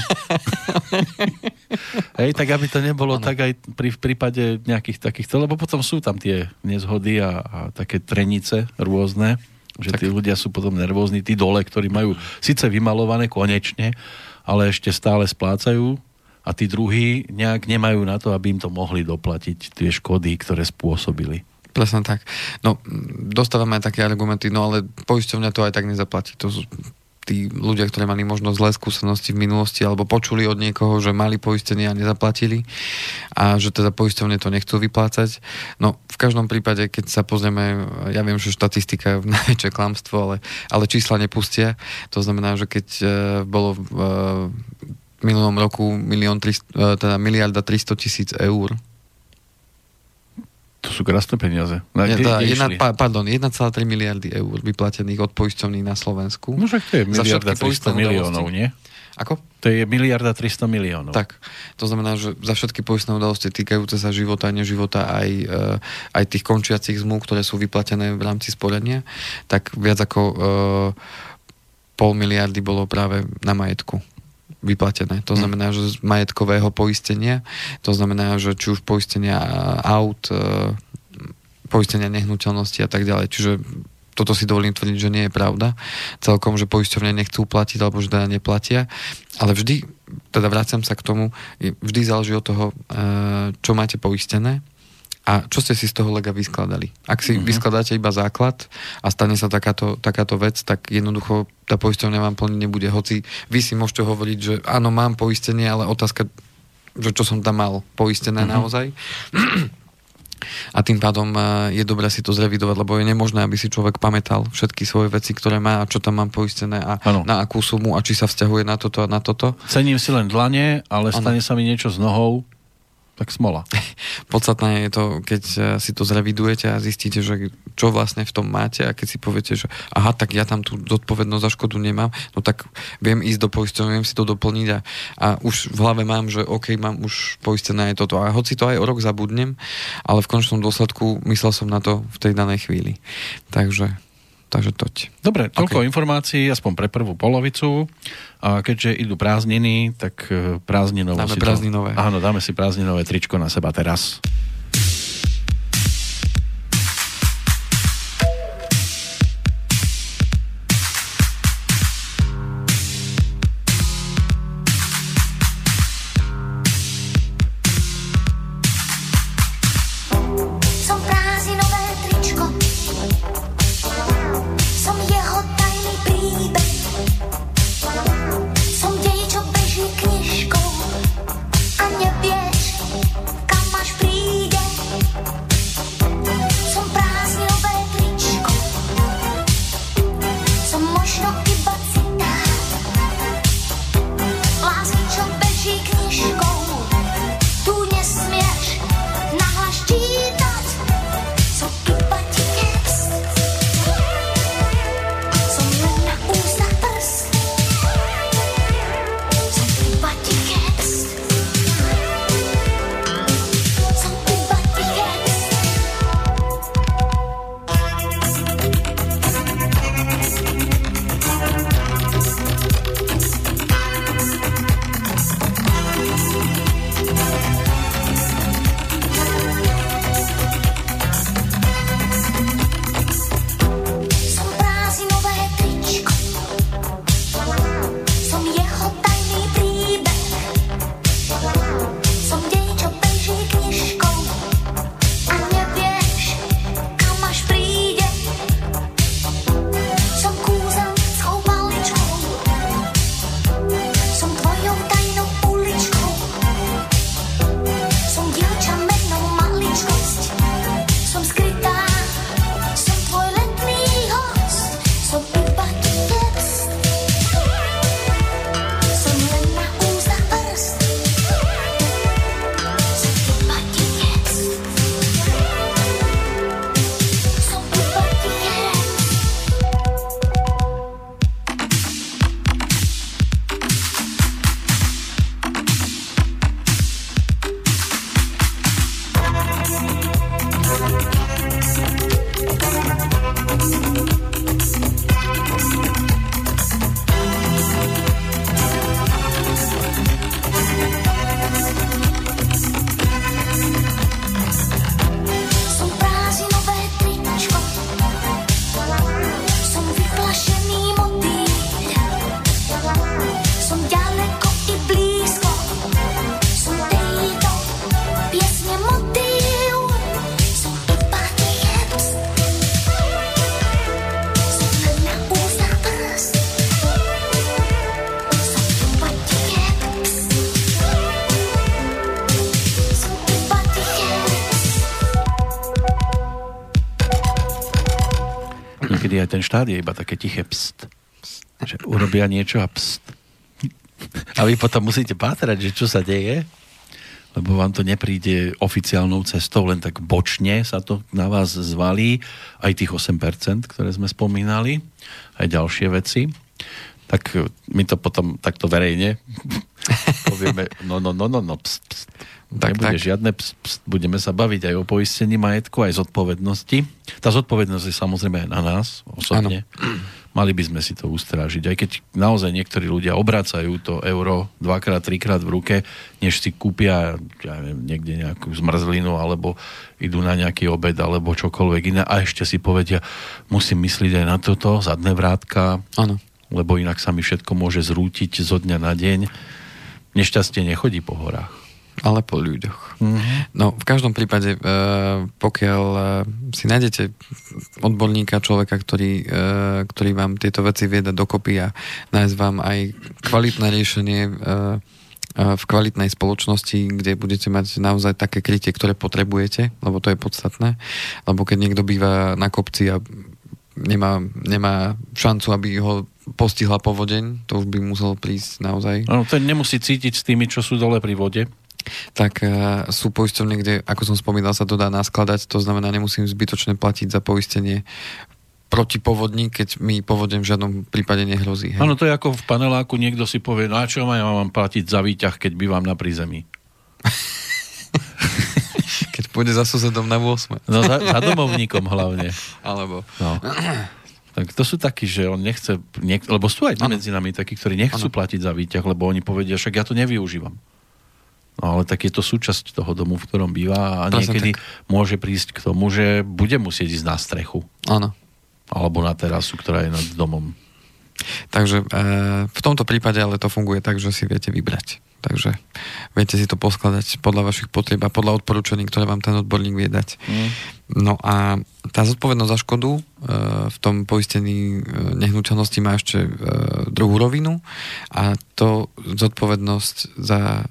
S2: Hej, tak aby to nebolo ano. tak aj pri v prípade nejakých takýchto, lebo potom sú tam tie nezhody a, a také trenice rôzne, že tak. tí ľudia sú potom nervózni, tí dole, ktorí majú síce vymalované konečne, ale ešte stále splácajú a tí druhí nejak nemajú na to, aby im to mohli doplatiť tie škody, ktoré spôsobili.
S1: Presne tak. No, dostávame aj také argumenty, no ale poisťovňa to aj tak nezaplatí. To tí ľudia, ktorí mali možno zlé skúsenosti v minulosti alebo počuli od niekoho, že mali poistenie a nezaplatili a že teda poistovne to nechcú vyplácať. No v každom prípade, keď sa pozrieme, ja viem, že štatistika je najväčšie klamstvo, ale, ale čísla nepustia. To znamená, že keď uh, bolo uh, minulom roku milión, uh, teda miliarda 300 tisíc eur
S2: to sú krásne peniaze.
S1: Na, ja, teda, jedna, pa, pardon, 1,3 miliardy eur vyplatených od poisťovní na Slovensku.
S2: No však to je miliarda 300 miliónov, nie?
S1: Ako?
S2: To je miliarda 300 miliónov.
S1: Tak, to znamená, že za všetky poistné udalosti týkajúce sa života a neživota aj, e, aj tých končiacich zmluv, ktoré sú vyplatené v rámci sporenia, tak viac ako e, pol miliardy bolo práve na majetku vyplatené. To hm. znamená, že z majetkového poistenia, to znamená, že či už poistenia aut, e, poistenia nehnuteľnosti a tak ďalej. Čiže toto si dovolím tvrdiť, že nie je pravda. Celkom, že poisťovne nechcú platiť alebo že teda neplatia. Ale vždy, teda vraciam sa k tomu, vždy záleží od toho, e, čo máte poistené a čo ste si z toho lega vyskladali? Ak si mm-hmm. vyskladáte iba základ a stane sa takáto, takáto vec, tak jednoducho tá poisťovňa vám plniť nebude. Hoci vy si môžete hovoriť, že áno, mám poistenie, ale otázka, že čo som tam mal poistené mm-hmm. naozaj. A tým pádom e, je dobré si to zrevidovať, lebo je nemožné, aby si človek pamätal všetky svoje veci, ktoré má a čo tam mám poistené a ano. na akú sumu a či sa vzťahuje na toto a na toto.
S2: Cením si len dlane, ale stane ano. sa mi niečo s nohou, tak smola.
S1: Podstatné je to, keď eh, si to zrevidujete a zistíte, že čo vlastne v tom máte a keď si poviete, že aha, tak ja tam tú zodpovednosť za škodu nemám, no tak viem ísť do poisťovne, viem si to doplniť a, a už v hlave mám, že OK, mám už poistené aj toto. A hoci to aj o rok zabudnem, ale v končnom dôsledku myslel som na to v tej danej chvíli. Takže Takže toť.
S2: Dobre, toľko okay. informácií, aspoň pre prvú polovicu. A keďže idú prázdniny, tak e, prázdninové
S1: dáme si prázdninové.
S2: To, áno, dáme si prázdninové tričko na seba teraz. Štát je iba také tiché pst. Že urobia niečo a pst. A vy potom musíte pátrať, že čo sa deje, lebo vám to nepríde oficiálnou cestou, len tak bočne sa to na vás zvalí, aj tých 8%, ktoré sme spomínali, aj ďalšie veci. Tak my to potom takto verejne povieme, no, no, no, no, no, pst, pst. Tak, Nebude tak. žiadne, pst, pst, budeme sa baviť aj o poistení majetku, aj zodpovednosti. Tá zodpovednosť je samozrejme aj na nás osobne. Ano mali by sme si to ustrážiť. Aj keď naozaj niektorí ľudia obrácajú to euro dvakrát, trikrát v ruke, než si kúpia ja neviem, niekde nejakú zmrzlinu, alebo idú na nejaký obed, alebo čokoľvek iné a ešte si povedia, musím myslieť aj na toto, zadné vrátka,
S1: ano.
S2: lebo inak sa mi všetko môže zrútiť zo dňa na deň. Nešťastie nechodí po horách
S1: ale po ľuďoch. Mm-hmm. No, v každom prípade, e, pokiaľ e, si nájdete odborníka, človeka, ktorý, e, ktorý vám tieto veci vie dať dokopy a nájsť vám aj kvalitné riešenie v kvalitnej spoločnosti, kde budete mať naozaj také krytie, ktoré potrebujete, lebo to je podstatné. Lebo keď niekto býva na kopci a nemá, nemá šancu, aby ho postihla povodeň, to už by musel prísť naozaj.
S2: Áno, ten nemusí cítiť s tými, čo sú dole pri vode
S1: tak uh, sú poisťovne, kde, ako som spomínal, sa to dá naskladať, to znamená, nemusím zbytočne platiť za poistenie proti povodní, keď mi povodem v žiadnom prípade nehrozí.
S2: Áno, to je ako v paneláku, niekto si povie, no a čo ja mám platiť za výťah, keď bývam na prízemí?
S1: keď pôjde za susedom na 8.
S2: No za, za domovníkom hlavne.
S1: Alebo...
S2: No. Tak to sú takí, že on nechce, niek- lebo sú aj medzi nami takí, ktorí nechcú ano. platiť za výťah, lebo oni povedia, však ja to nevyužívam. No ale tak je to súčasť toho domu, v ktorom býva a niekedy tak. môže prísť k tomu, že bude musieť ísť na strechu.
S1: Áno.
S2: Alebo na terasu, ktorá je nad domom.
S1: Takže e, v tomto prípade ale to funguje tak, že si viete vybrať. Takže viete si to poskladať podľa vašich potrieb a podľa odporúčaní, ktoré vám ten odborník vie dať. Mm. No a tá zodpovednosť za škodu e, v tom poistení e, nehnuteľnosti má ešte e, druhú rovinu a to zodpovednosť za e,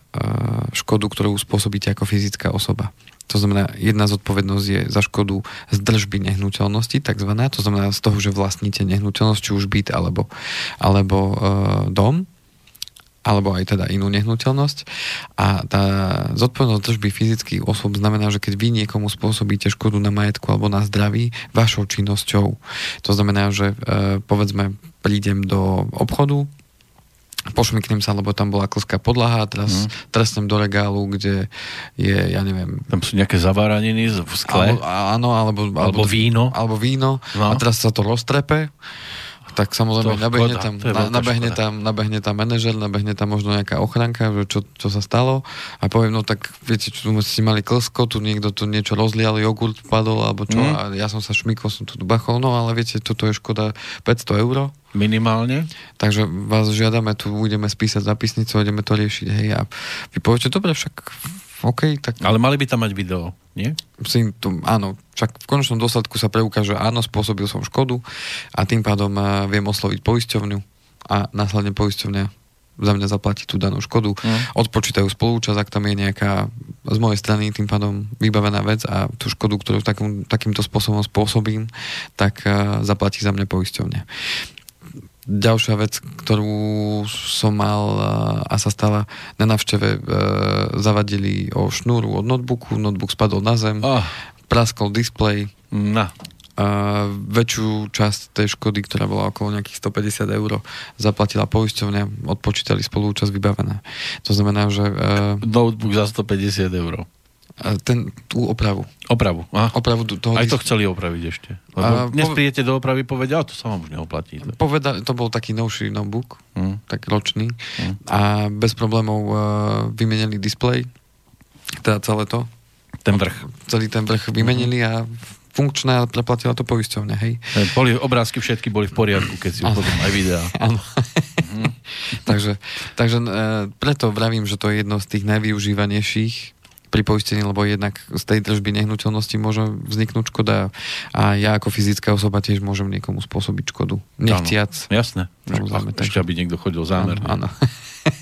S1: škodu, ktorú spôsobíte ako fyzická osoba. To znamená, jedna zodpovednosť je za škodu z držby nehnuteľnosti, takzvaná, to znamená z toho, že vlastníte nehnuteľnosť, či už byt alebo, alebo e, dom alebo aj teda inú nehnuteľnosť. A tá zodpovednosť držby fyzických osôb znamená, že keď vy niekomu spôsobíte škodu na majetku alebo na zdraví vašou činnosťou, to znamená, že e, povedzme prídem do obchodu, pošmyknem sa, lebo tam bola klská podlaha a teraz mm. trestnem do regálu, kde je, ja neviem...
S2: Tam sú nejaké zaváraniny v skle?
S1: Alebo, áno, alebo,
S2: alebo, alebo víno.
S1: Alebo víno no. a teraz sa to roztrepe tak samozrejme nabehne, tam, na, nabehne, tam, nabehne tam manažer, nabehne tam možno nejaká ochranka, že čo, čo sa stalo a poviem, no tak viete, tu ste mali klsko, tu niekto tu niečo rozlial, jogurt padol alebo čo mm. a ja som sa šmykol, som tu bachol, no ale viete, toto je škoda 500 eur.
S2: Minimálne.
S1: Takže vás žiadame, tu budeme spísať zapisnicu, ideme to riešiť, hej, a vy poviete, dobre, však OK, tak...
S2: Ale mali by tam mať video, nie?
S1: To, áno, však v konečnom dôsledku sa preukáže, áno, spôsobil som škodu a tým pádom uh, viem osloviť poisťovňu a následne poisťovňa za mňa zaplatí tú danú škodu, mm. odpočítajú spolúčasť, ak tam je nejaká z mojej strany tým pádom vybavená vec a tú škodu, ktorú takým, takýmto spôsobom spôsobím, tak uh, zaplatí za mňa poisťovňa. Ďalšia vec, ktorú som mal a sa stala na návšteve, e, zavadili o šnúru od notebooku, notebook spadol na zem, oh. praskol displej.
S2: Na.
S1: A väčšiu časť tej škody, ktorá bola okolo nejakých 150 eur, zaplatila poisťovňa, odpočítali spolúčasť vybavená. To znamená, že...
S2: E, notebook za 150 eur
S1: ten, tú opravu.
S2: Opravu.
S1: Aha. Opravu toho
S2: Aj to chceli opraviť ešte. Lebo a, dnes po... príjete do opravy povedia, to sa vám už neoplatí.
S1: Poveda, to bol taký novší notebook, hmm. tak ročný. Hmm. A bez problémov uh, vymenili displej, teda celé to.
S2: Ten vrch.
S1: Celý ten vrch vymenili hmm. a funkčné a preplatila to poisťovne, hej.
S2: Boli, obrázky všetky boli v poriadku, keď si potom aj videá.
S1: Áno. Mhm. takže takže e, preto vravím, že to je jedno z tých najvyužívanejších pri poistení, lebo jednak z tej držby nehnuteľnosti môže vzniknúť škoda a ja ako fyzická osoba tiež môžem niekomu spôsobiť škodu. Nechtiac.
S2: Áno, jasné. Samozrejme, tak... Ešte, aby niekto chodil zámerne.
S1: Áno. áno.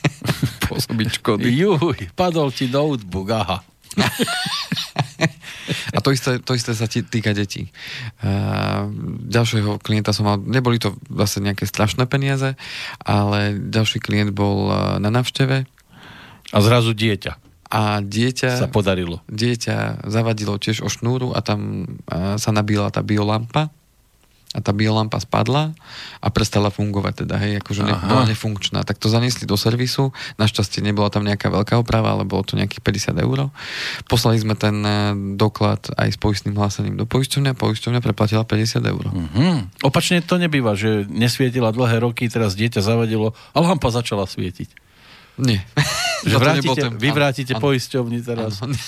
S1: Pôsobiť škody.
S2: Juj, padol ti notebook, aha.
S1: a to isté, to isté sa týka detí. Uh, ďalšieho klienta som mal, neboli to zase nejaké strašné peniaze, ale ďalší klient bol na návšteve.
S2: A zrazu dieťa.
S1: A dieťa...
S2: Sa podarilo.
S1: Dieťa zavadilo tiež o šnúru a tam sa nabíla tá biolampa a tá biolampa spadla a prestala fungovať teda, hej, akože ne, bola nefunkčná. Tak to zaniesli do servisu, našťastie nebola tam nejaká veľká oprava, ale bolo to nejakých 50 eur. Poslali sme ten e, doklad aj s poistným hlásením do poisťovne a poisťovňa preplatila 50 eur.
S2: Uh-huh. Opačne to nebýva, že nesvietila dlhé roky, teraz dieťa zavadilo a lampa začala svietiť.
S1: Nie.
S2: Že vrátite, ten... vy vrátite ano, poisťovni teraz. Ano.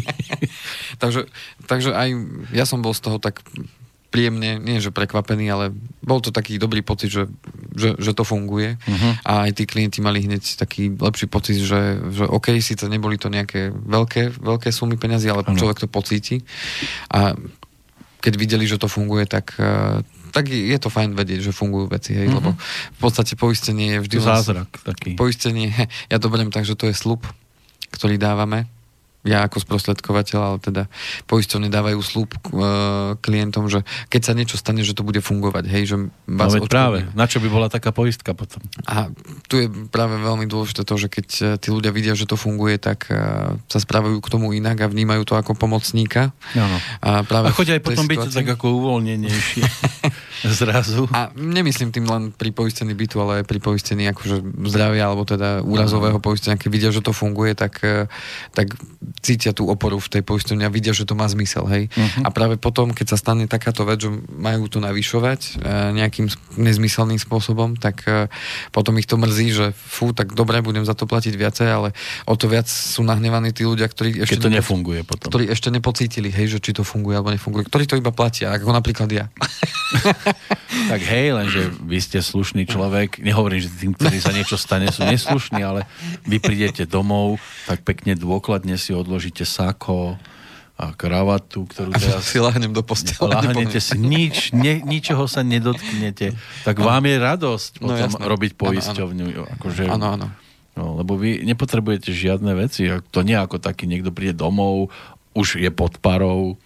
S1: takže, takže aj ja som bol z toho tak príjemne, nie že prekvapený, ale bol to taký dobrý pocit, že, že, že to funguje uh-huh. a aj tí klienti mali hneď taký lepší pocit, že, že OK, síce neboli to nejaké veľké, veľké sumy peniazy, ale uh-huh. človek to pocíti a keď videli, že to funguje, tak, eh, tak je to fajn vedieť, že fungujú veci, hej, uh-huh. lebo v podstate poistenie je vždy...
S2: Zázrak taký.
S1: Poistenie, ja to beriem tak, že to je slub, ktorý dávame ja ako sprostredkovateľ, ale teda poisťovne dávajú slúb e, klientom, že keď sa niečo stane, že to bude fungovať, hej, že
S2: vás no práve, na čo by bola taká poistka potom?
S1: A tu je práve veľmi dôležité to, že keď e, tí ľudia vidia, že to funguje, tak e, sa správajú k tomu inak a vnímajú to ako pomocníka.
S2: Ano. A, práve a chodia aj potom byť tak ako uvoľnenejšie zrazu.
S1: A nemyslím tým len pri poistení bytu, ale aj pri poistení akože zdravia alebo teda úrazového poistenia, keď vidia, že to funguje, tak, e, tak cítia tú oporu v tej poisťovni a vidia, že to má zmysel, hej. Uh-huh. A práve potom, keď sa stane takáto vec, že majú to navyšovať e, nejakým nezmyselným spôsobom, tak e, potom ich to mrzí, že fú, tak dobre, budem za to platiť viacej, ale o to viac sú nahnevaní tí ľudia, ktorí
S2: ešte... Keď to nepo- nefunguje potom.
S1: Ktorí ešte nepocítili, hej, že či to funguje alebo nefunguje. Ktorí to iba platia, ako napríklad ja.
S2: tak hej, lenže vy ste slušný človek. Nehovorím, že tým, ktorí sa niečo stane, sú neslušní, ale vy prídete domov, tak pekne dôkladne si odložíte sako a kravatu, ktorú teraz...
S1: si lahnem do postele.
S2: Lahnete si, nič, ne, ničoho sa nedotknete. Tak no. vám je radosť no, potom jasné. robiť poisťovňu.
S1: Akože, áno, áno.
S2: No, lebo vy nepotrebujete žiadne veci. To nie ako taký, niekto príde domov, už je pod parou,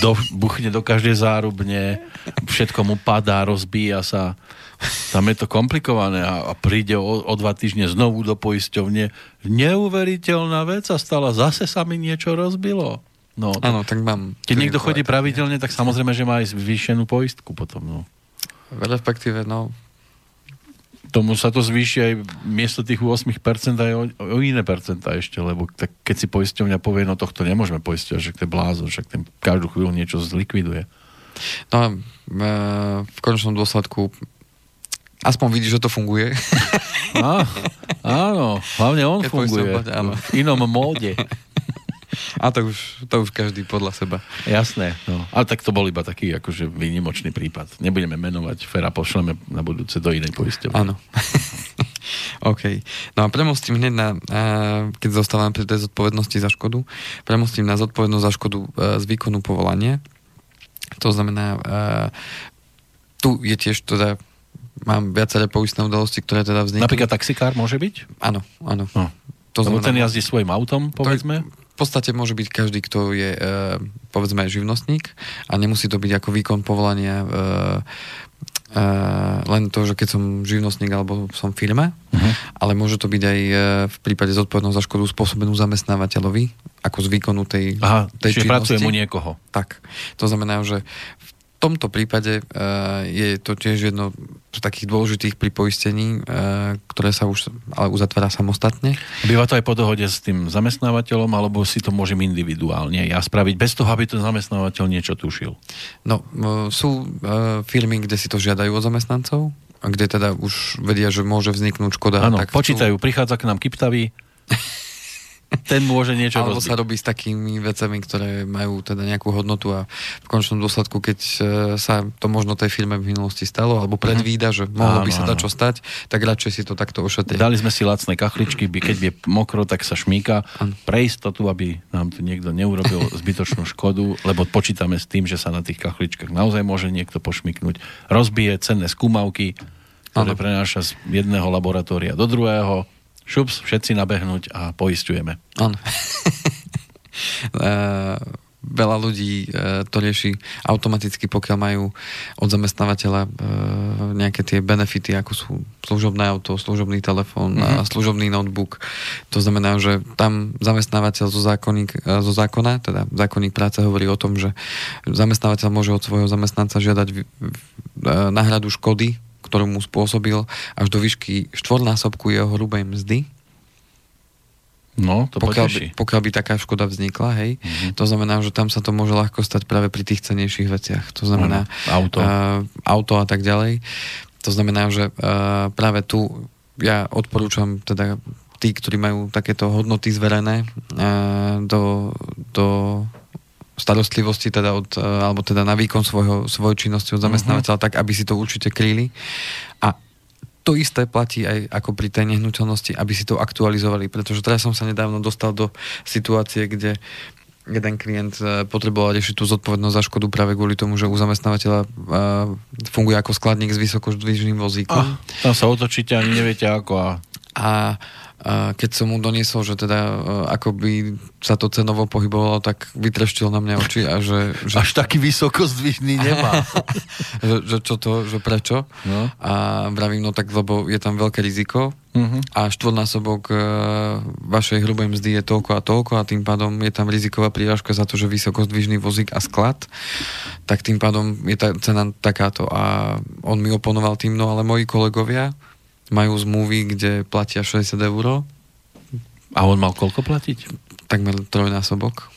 S2: do, buchne do každej zárubne, všetko mu padá, rozbíja sa. Tam je to komplikované a, a príde o, o dva týždne znovu do poisťovne. Neuveriteľná vec a stala, zase sa mi niečo rozbilo.
S1: No, Áno, tak mám...
S2: Keď niekto chodí pravidelne, tak samozrejme, že má aj zvýšenú poistku potom. No.
S1: Respektíve, no,
S2: tomu sa to zvýši aj miesto tých 8% aj o, o iné percentá ešte, lebo tak keď si poisťovňa povie, no tohto nemôžeme poistiť, že to je blázon, však ten každú chvíľu niečo zlikviduje.
S1: No a e, v konečnom dôsledku aspoň vidí, že to funguje.
S2: Á, áno, hlavne on Keď funguje. áno. V inom móde.
S1: A to už, to už každý podľa seba.
S2: Jasné. No. Ale tak to bol iba taký akože výnimočný prípad. Nebudeme menovať, Fera pošleme na budúce do inej poisťovne.
S1: Áno. OK. No a premostím hneď na, keď zostávame pri tej zodpovednosti za škodu, premostím na zodpovednosť za škodu e, z výkonu povolania. To znamená, e, tu je tiež teda mám viaceré poistné udalosti, ktoré teda vznikli.
S2: Napríklad taxikár môže byť?
S1: Áno, áno.
S2: No. To znamená, ten jazdí svojim autom, povedzme?
S1: To, v podstate môže byť každý, kto je, e, povedzme, živnostník a nemusí to byť ako výkon povolania e, e, len to, že keď som živnostník alebo som firme, uh-huh. ale môže to byť aj v prípade zodpovednosť za škodu spôsobenú zamestnávateľovi, ako z výkonu tej,
S2: Aha,
S1: tej
S2: čiže činnosti. pracuje mu niekoho.
S1: Tak. To znamená, že v tomto prípade uh, je to tiež jedno z takých dôležitých pri poistení, uh, ktoré sa už ale uzatvára samostatne.
S2: Býva to aj po dohode s tým zamestnávateľom, alebo si to môžem individuálne ja spraviť, bez toho, aby ten zamestnávateľ niečo tušil?
S1: No, uh, sú firmy, kde si to žiadajú od zamestnancov, kde teda už vedia, že môže vzniknúť škoda.
S2: Áno, počítajú, sú... prichádza k nám Kiptavý, ten môže niečo
S1: Alebo
S2: rozbiť.
S1: sa robí s takými vecami, ktoré majú teda nejakú hodnotu a v končnom dôsledku, keď e, sa to možno tej firme v minulosti stalo, alebo predvída, že mohlo áno, by sa dať čo stať, tak radšej si to takto ošetriť.
S2: Dali sme si lacné kachličky, by keď je mokro, tak sa šmíka. Pre istotu, aby nám tu niekto neurobil zbytočnú škodu, lebo počítame s tým, že sa na tých kachličkách naozaj môže niekto pošmiknúť. Rozbije cenné skúmavky, ktoré prenáša z jedného laboratória do druhého šups, všetci nabehnúť a poistujeme.
S1: Áno. veľa ľudí e, to rieši automaticky, pokiaľ majú od zamestnávateľa e, nejaké tie benefity, ako sú služobné auto, služobný telefón mm-hmm. a mhm. služobný notebook. To znamená, že tam zamestnávateľ zo, zákonník, zo zákona, teda zákonník práce hovorí o tom, že zamestnávateľ môže od svojho zamestnanca žiadať náhradu škody, ktorú mu spôsobil až do výšky štvornásobku jeho hrubej mzdy
S2: No, to
S1: pokiaľ by, pokiaľ by taká škoda vznikla, hej. Mm-hmm. To znamená, že tam sa to môže ľahko stať práve pri tých cenejších veciach. To znamená
S2: mm, auto.
S1: Uh, auto a tak ďalej. To znamená, že uh, práve tu ja odporúčam teda tí, ktorí majú takéto hodnoty zverené uh, do, do starostlivosti teda od, alebo teda na výkon svojho, svojej činnosti od mhm. zamestnávateľa, mm-hmm. tak aby si to určite kryli. A to isté platí aj ako pri tej nehnuteľnosti, aby si to aktualizovali, pretože teraz som sa nedávno dostal do situácie, kde jeden klient e, potreboval riešiť tú zodpovednosť za škodu práve kvôli tomu, že u zamestnávateľa e, funguje ako skladník s vysokoždvižným vozíkom. Ah,
S2: tam sa otočíte ani neviete ako a...
S1: A keď som mu doniesol, že teda e, ako by sa to cenovo pohybovalo, tak vytreštil na mňa oči a že... že
S2: Až taký vysoko zdvižný nemá.
S1: že, že čo to, že prečo? No. A vravím, no tak, lebo je tam veľké riziko uh-huh. a štvornásobok e, vašej hrubej mzdy je toľko a toľko a tým pádom je tam riziková prírážka za to, že vysokozdvižný vozík a sklad, tak tým pádom je tá cena takáto. A on mi oponoval tým, no ale moji kolegovia majú zmluvy, kde platia 60 eur.
S2: A on mal koľko platiť?
S1: Takmer trojnásobok.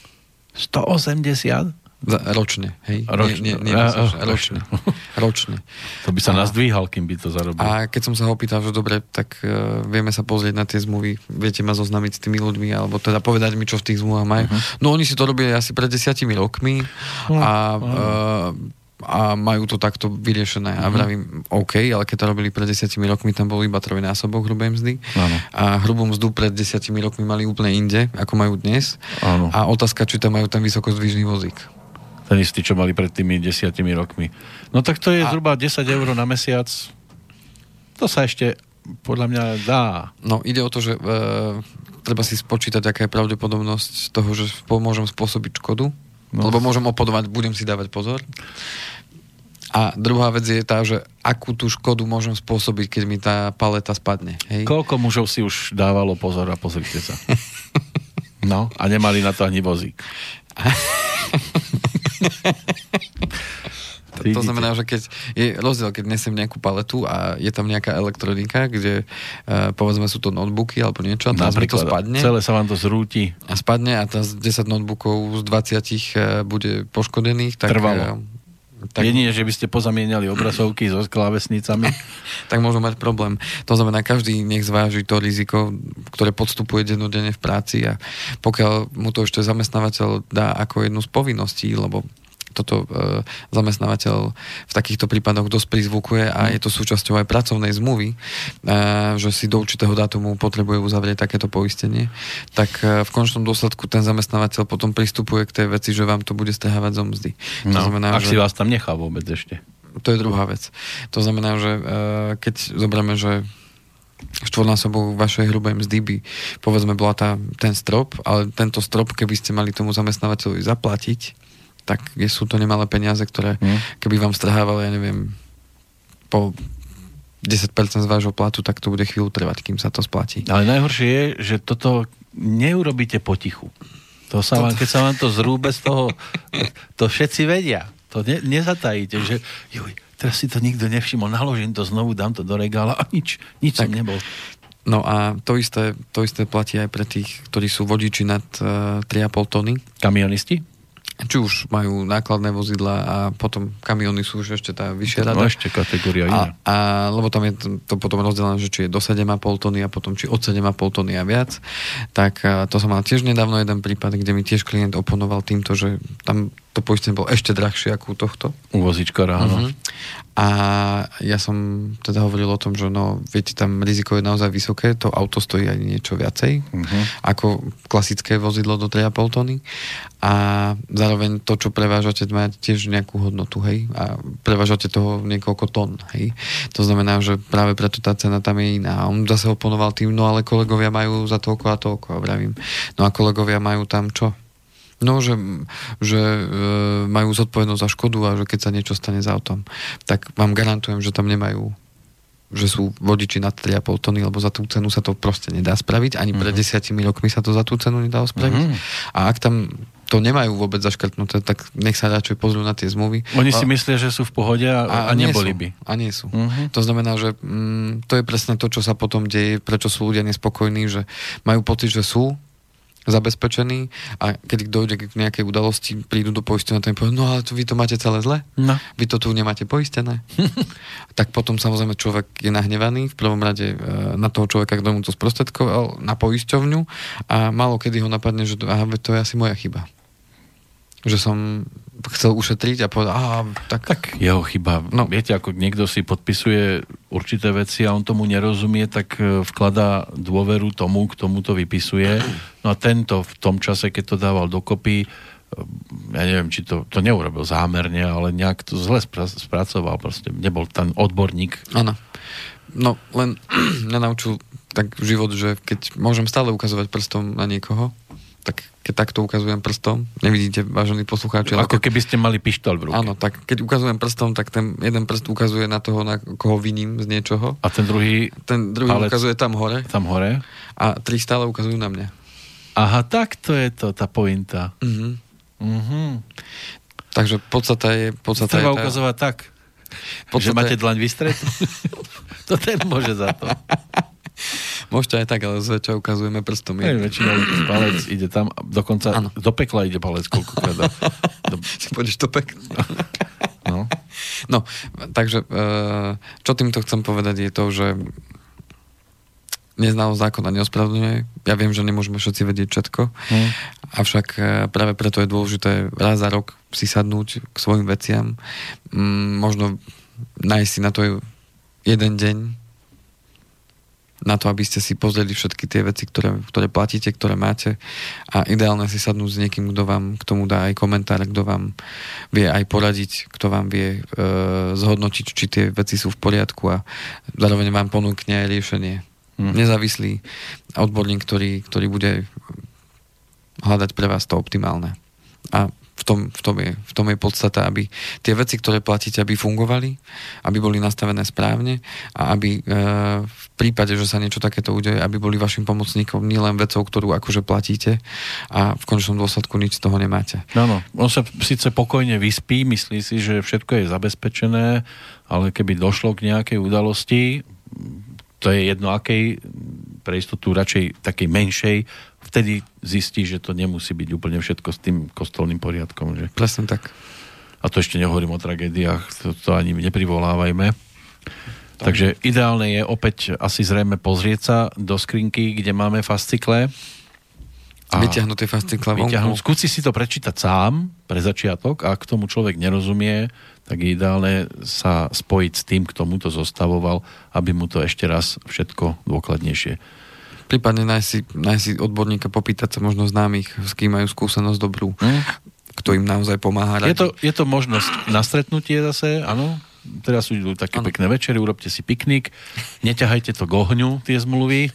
S2: 180?
S1: Za, ročne, hej?
S2: Ročne.
S1: Nie, nie, nie, uh, ročne. ročne.
S2: To by sa a, nazdvíhal, kým by to zarobil.
S1: A keď som sa ho opýtal, že dobre, tak uh, vieme sa pozrieť na tie zmluvy, viete ma zoznamiť s tými ľuďmi, alebo teda povedať mi, čo v tých zmluvách majú. Uh-huh. No oni si to robili asi pred desiatimi rokmi uh-huh. a uh, a majú to takto vyriešené. Mm-hmm. A mhm. vravím, OK, ale keď to robili pred desiatimi rokmi, tam bol iba trojnásobok hrubej mzdy. Ano. A hrubú mzdu pred desiatimi rokmi mali úplne inde, ako majú dnes. Ano. A otázka, či tam majú ten vysokozdvižný vozík.
S2: Ten istý, čo mali pred tými desiatimi rokmi. No tak to je a... zhruba 10 eur na mesiac. To sa ešte podľa mňa dá.
S1: No ide o to, že e, treba si spočítať, aká je pravdepodobnosť toho, že môžem spôsobiť škodu No. Lebo môžem opodovať, budem si dávať pozor. A druhá vec je tá, že akú tú škodu môžem spôsobiť, keď mi tá paleta spadne. Hej?
S2: Koľko mužov si už dávalo pozor a pozrite sa. No, a nemali na to ani vozík.
S1: To, to znamená, že keď je rozdiel, keď nesem nejakú paletu a je tam nejaká elektronika, kde uh, povedzme sú to notebooky alebo niečo, a mi to spadne.
S2: Celé sa vám to zrúti.
S1: A spadne a teraz 10 notebookov z 20 uh, bude poškodených. Tak,
S2: Trvalo. Uh, tak... Jedine, že by ste pozamieniali obrazovky so klávesnicami.
S1: tak môžu mať problém. To znamená, každý nech zváži to riziko, ktoré podstupuje dennodenne v práci a pokiaľ mu to ešte zamestnávateľ dá ako jednu z povinností, lebo toto e, zamestnávateľ v takýchto prípadoch dosť prizvukuje a je to súčasťou aj pracovnej zmluvy, e, že si do určitého dátumu potrebuje uzavrieť takéto poistenie, tak e, v končnom dôsledku ten zamestnávateľ potom pristupuje k tej veci, že vám to bude strhávať zo mzdy.
S2: No, to znamená, ak že... si vás tam nechá vôbec ešte.
S1: To je druhá vec. To znamená, že keď zoberieme, že štvornásobok vašej hrubej mzdy by povedzme bola tá, ten strop, ale tento strop, keby ste mali tomu zamestnávateľovi zaplatiť, tak sú to nemalé peniaze, ktoré mm. keby vám strhávali, ja neviem, po 10% z vášho platu, tak to bude chvíľu trvať, kým sa to splatí.
S2: Ale najhoršie je, že toto neurobíte potichu. To sa vám, keď sa vám to zrúbe z toho, to všetci vedia. To ne, nezatajíte, že juj, teraz si to nikto nevšimol, naložím to znovu, dám to do regála a nič, nič tak, som nebol.
S1: No a to isté, to isté platí aj pre tých, ktorí sú vodiči nad uh, eh, 3,5 tony.
S2: Kamionisti?
S1: Či už majú nákladné vozidla a potom kamiony sú už ešte tá vyššia rada.
S2: No ešte kategória iná.
S1: A, a, lebo tam je to, to potom rozdelené, že či je do 7,5 tony a potom či od 7,5 tony a viac. Tak to som mal tiež nedávno jeden prípad, kde mi tiež klient oponoval týmto, že tam to poistenie bolo ešte drahšie ako u tohto.
S2: U vozíčkara, áno. Uh-huh.
S1: A ja som teda hovoril o tom, že no, viete, tam riziko je naozaj vysoké, to auto stojí aj niečo viacej, uh-huh. ako klasické vozidlo do 3,5 tony. A zároveň to, čo prevážate, má tiež nejakú hodnotu, hej. A prevážate toho niekoľko tón, hej. To znamená, že práve preto tá cena tam je iná. A on zase oponoval tým, no ale kolegovia majú za toľko a toľko. A vravím, no a kolegovia majú tam čo? No, že, že e, majú zodpovednosť za škodu a že keď sa niečo stane za autom, tak vám garantujem, že tam nemajú že sú vodiči nad 3,5 tony, lebo za tú cenu sa to proste nedá spraviť. Ani mm-hmm. pred mhm. desiatimi rokmi sa to za tú cenu nedalo spraviť. Mm-hmm. A ak tam to nemajú vôbec zaškrtnuté, tak nech sa radšej pozrú na tie zmluvy.
S2: Oni si a, myslia, že sú v pohode a, a, a neboli
S1: sú,
S2: by.
S1: A nie sú. Uh-huh. To znamená, že mm, to je presne to, čo sa potom deje, prečo sú ľudia nespokojní, že majú pocit, že sú zabezpečení a keď dojde k nejakej udalosti, prídu do poistenia a povie, no ale to, vy to máte celé zle, no. vy to tu nemáte poistené. tak potom samozrejme človek je nahnevaný v prvom rade e, na toho človeka, kto mu to sprostredkoval, na poisťovňu a málo kedy ho napadne, že aha, to je asi moja chyba že som chcel ušetriť a povedal, aha, tak...
S2: Tak jeho chyba. No. Viete, ako niekto si podpisuje určité veci a on tomu nerozumie, tak e, vkladá dôveru tomu, k tomu to vypisuje. No a tento v tom čase, keď to dával dokopy, e, ja neviem, či to, to neurobil zámerne, ale nejak to zle spracoval, proste nebol ten odborník.
S1: Áno. No, len nenaučil tak život, že keď môžem stále ukazovať prstom na niekoho, tak keď takto ukazujem prstom, nevidíte, vážení poslucháči.
S2: Ako keby ste mali pištol v ruke.
S1: Áno, tak keď ukazujem prstom, tak ten jeden prst ukazuje na toho, na koho viním z niečoho.
S2: A ten druhý?
S1: Ten druhý palec, ukazuje tam hore.
S2: Tam hore.
S1: A tri stále ukazujú na mňa.
S2: Aha, tak to je to, tá pointa.
S1: Uh-huh. Uh-huh. Takže podstata je... Podstata
S2: Treba je tá... ukazovať tak, podstate... že máte dlaň vystretú. to ten môže za to.
S1: Môžete aj tak, ale zväčša ukazujeme prstom.
S2: Hej, väčšinou palec ide tam, dokonca ano. do pekla ide palec koľkokrát.
S1: Do... Si pôjdeš do pekla. No. no, takže e, čo týmto chcem povedať je to, že neznalosť zákona neospravedlňuje. Ja viem, že nemôžeme všetci vedieť všetko, hmm. avšak e, práve preto je dôležité raz za rok si sadnúť k svojim veciam, mm, možno nájsť si na to jeden deň, na to, aby ste si pozreli všetky tie veci, ktoré, ktoré platíte, ktoré máte a ideálne si sadnúť s niekým, kto vám k tomu dá aj komentár, kto vám vie aj poradiť, kto vám vie e, zhodnotiť, či tie veci sú v poriadku a zároveň vám ponúkne aj riešenie. Hmm. Nezávislý odborník, ktorý, ktorý bude hľadať pre vás to optimálne. A v tom, v, tom je, v tom je podstata, aby tie veci, ktoré platíte, aby fungovali, aby boli nastavené správne a aby e, v prípade, že sa niečo takéto udeje, aby boli vašim pomocníkom nielen vecou, ktorú akože platíte a v končnom dôsledku nič z toho nemáte.
S2: No, no. On sa síce pokojne vyspí, myslí si, že všetko je zabezpečené, ale keby došlo k nejakej udalosti, to je jedno akej, pre istotu radšej takej menšej, vtedy zistí, že to nemusí byť úplne všetko s tým kostolným poriadkom. Že?
S1: Presne tak.
S2: A to ešte nehovorím o tragédiách, to, to ani neprivolávajme. Tak. Takže ideálne je opäť asi zrejme pozrieť sa do skrinky, kde máme fascikle.
S1: A vyťahnuť tie fascikle
S2: vyťahnuť. Skúsi si to prečítať sám pre začiatok a k tomu človek nerozumie, tak je ideálne sa spojiť s tým, kto mu to zostavoval, aby mu to ešte raz všetko dôkladnejšie
S1: prípadne nájsť si, nájsť si odborníka, popýtať sa možno známych, s kým majú skúsenosť dobrú, hmm. kto im naozaj pomáha.
S2: Je to, je to možnosť na stretnutie zase, áno? Teraz sú také ano. pekné večery, urobte si piknik, neťahajte to k ohňu, tie zmluvy,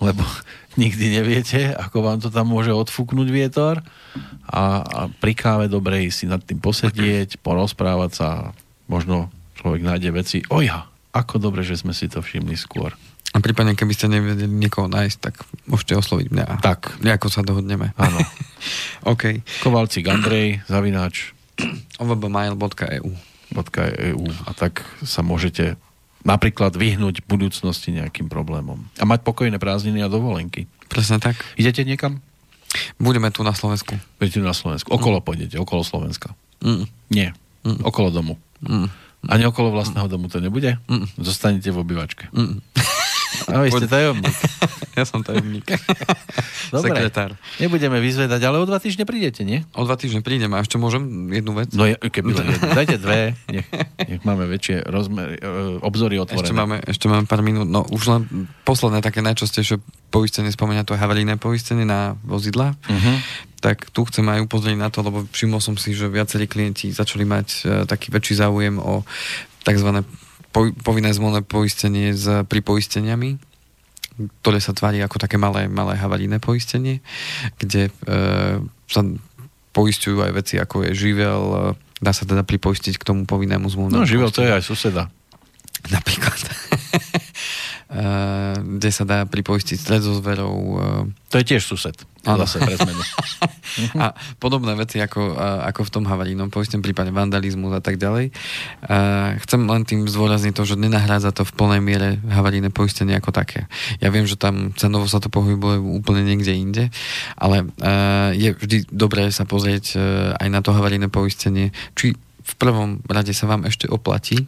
S2: lebo nikdy neviete, ako vám to tam môže odfúknuť vietor a, a pri káve dobre si nad tým posedieť, porozprávať sa, možno človek nájde veci, oja, ako dobre, že sme si to všimli skôr.
S1: A prípadne, keby ste nevedeli niekoho nájsť, tak môžete osloviť mňa.
S2: Tak.
S1: Nejako sa dohodneme.
S2: Áno.
S1: OK.
S2: Kovalcik Andrej, zavináč
S1: ovbmail.eu
S2: .eu a tak sa môžete napríklad vyhnúť v budúcnosti nejakým problémom. A mať pokojné prázdniny a dovolenky.
S1: Presne tak.
S2: Idete niekam?
S1: Budeme tu na Slovensku.
S2: Budete tu na Slovensku. Okolo mm. pôjdete, okolo Slovenska.
S1: Mm.
S2: Nie. Mm. Okolo domu. Mm. Ani okolo vlastného domu to nebude? Mm. Zostanete v obývačke. Mm. A vy ste tajomník.
S1: ja som tajomník. Dobre, Sekretár.
S2: nebudeme vyzvedať, ale o dva týždne prídete, nie?
S1: O dva týždne prídem a ešte môžem jednu vec?
S2: No keby len jednu. Dajte dve, nech, nech máme väčšie rozmery, e, obzory otvorené.
S1: Ešte máme, ešte máme pár minút, no už len posledné také najčastejšie poistenie spomenia to havarijné poistenie na vozidla. Uh-huh tak tu chcem aj upozorniť na to, lebo všimol som si, že viacerí klienti začali mať uh, taký väčší záujem o tzv po, povinné zmluvné poistenie s pripoisteniami, ktoré sa tvári ako také malé, malé havarijné poistenie, kde e, sa poistujú aj veci ako je živel, e, dá sa teda pripoistiť k tomu povinnému zmluvnému.
S2: No živel to je aj suseda.
S1: Napríklad. Eh, kde sa dá pripoistiť stred so zverou.
S2: Eh. To je tiež sused. Ano. Zase pre
S1: a podobné veci ako, ako v tom havarínom poistnom prípade vandalizmu a tak ďalej. Chcem len tým zdôrazniť to, že nenahrádza to v plnej miere havaríne poistenie ako také. Ja viem, že tam cenovo sa to pohybuje úplne niekde inde, ale je vždy dobré sa pozrieť aj na to havaríne poistenie, či v prvom rade sa vám ešte oplatí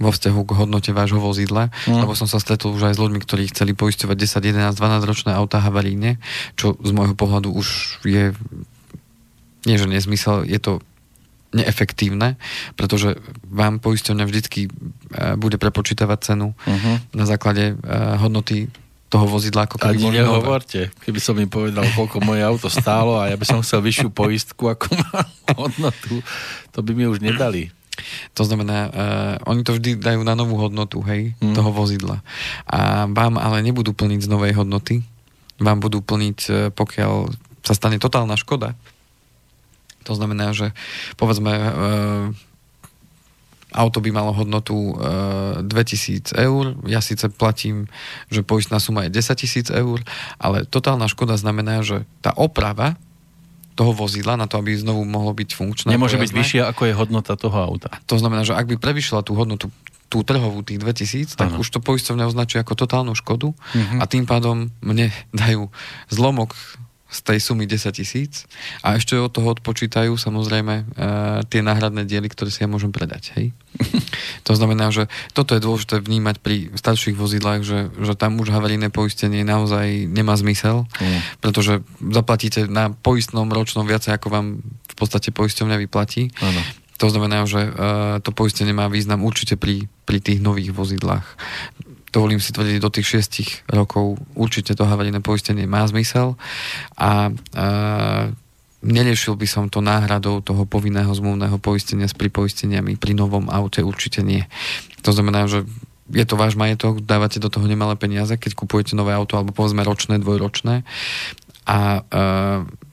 S1: vo vzťahu k hodnote vášho vozidla, mm. lebo som sa stretol už aj s ľuďmi, ktorí chceli poisťovať 10, 11, 12 ročné auta havaríne, čo z môjho pohľadu už je nie že nezmysel, je to neefektívne, pretože vám poisťovňa vždycky e, bude prepočítavať cenu uh-huh. na základe uh, hodnoty toho vozidla, ako
S2: keby Ani nehovorte, keby som im povedal, koľko moje auto stálo a ja by som chcel vyššiu poistku, ako má hodnotu, to by mi už nedali.
S1: To znamená, uh, oni to vždy dajú na novú hodnotu, hej, mm. toho vozidla. A vám ale nebudú plniť z novej hodnoty. Vám budú plniť, uh, pokiaľ sa stane totálna škoda. To znamená, že povedzme uh, auto by malo hodnotu uh, 2000 eur, ja síce platím, že poistná suma je 10 tisíc eur, ale totálna škoda znamená, že tá oprava toho vozidla na to, aby znovu mohlo byť funkčné.
S2: Nemôže byť vyššia, ako je hodnota toho auta.
S1: To znamená, že ak by prevyšila tú hodnotu tú trhovú tých 2000, tak ano. už to poisťovňa označuje ako totálnu škodu uh-huh. a tým pádom mne dajú zlomok z tej sumy 10 tisíc a ešte od toho odpočítajú samozrejme uh, tie náhradné diely, ktoré si ja môžem predať. Hej? to znamená, že toto je dôležité vnímať pri starších vozidlách, že, že tam už havarijné poistenie naozaj nemá zmysel, mm. pretože zaplatíte na poistnom ročnom viacej, ako vám v podstate poisťovňa vyplatí. Ano. To znamená, že uh, to poistenie má význam určite pri, pri tých nových vozidlách dovolím si tvrdiť, do tých 6 rokov určite to havarijné poistenie má zmysel a, a neriešil by som to náhradou toho povinného zmluvného poistenia s pripoisteniami pri novom aute, určite nie. To znamená, že je to váš majetok, dávate do toho nemalé peniaze, keď kupujete nové auto, alebo povedzme ročné, dvojročné a e,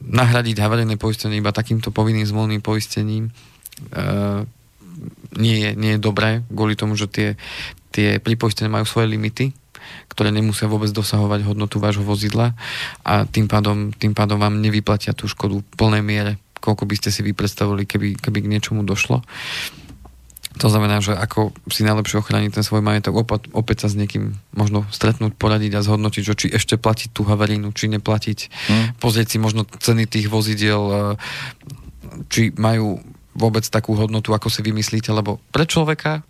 S1: nahradiť havarijné poistenie iba takýmto povinným zmluvným poistením e, nie je, nie je dobré, kvôli tomu, že tie, tie pripoistenia majú svoje limity, ktoré nemusia vôbec dosahovať hodnotu vášho vozidla a tým pádom, tým pádom vám nevyplatia tú škodu v plnej miere, koľko by ste si vy predstavili, keby, keby k niečomu došlo. To znamená, že ako si najlepšie ochrániť ten svoj majetok, opäť, opäť sa s niekým možno stretnúť, poradiť a zhodnotiť, že či ešte platiť tú havarínu, či neplatiť. Hmm. Pozrieť si možno ceny tých vozidiel, e, či majú vôbec takú hodnotu, ako si vymyslíte, lebo pre človeka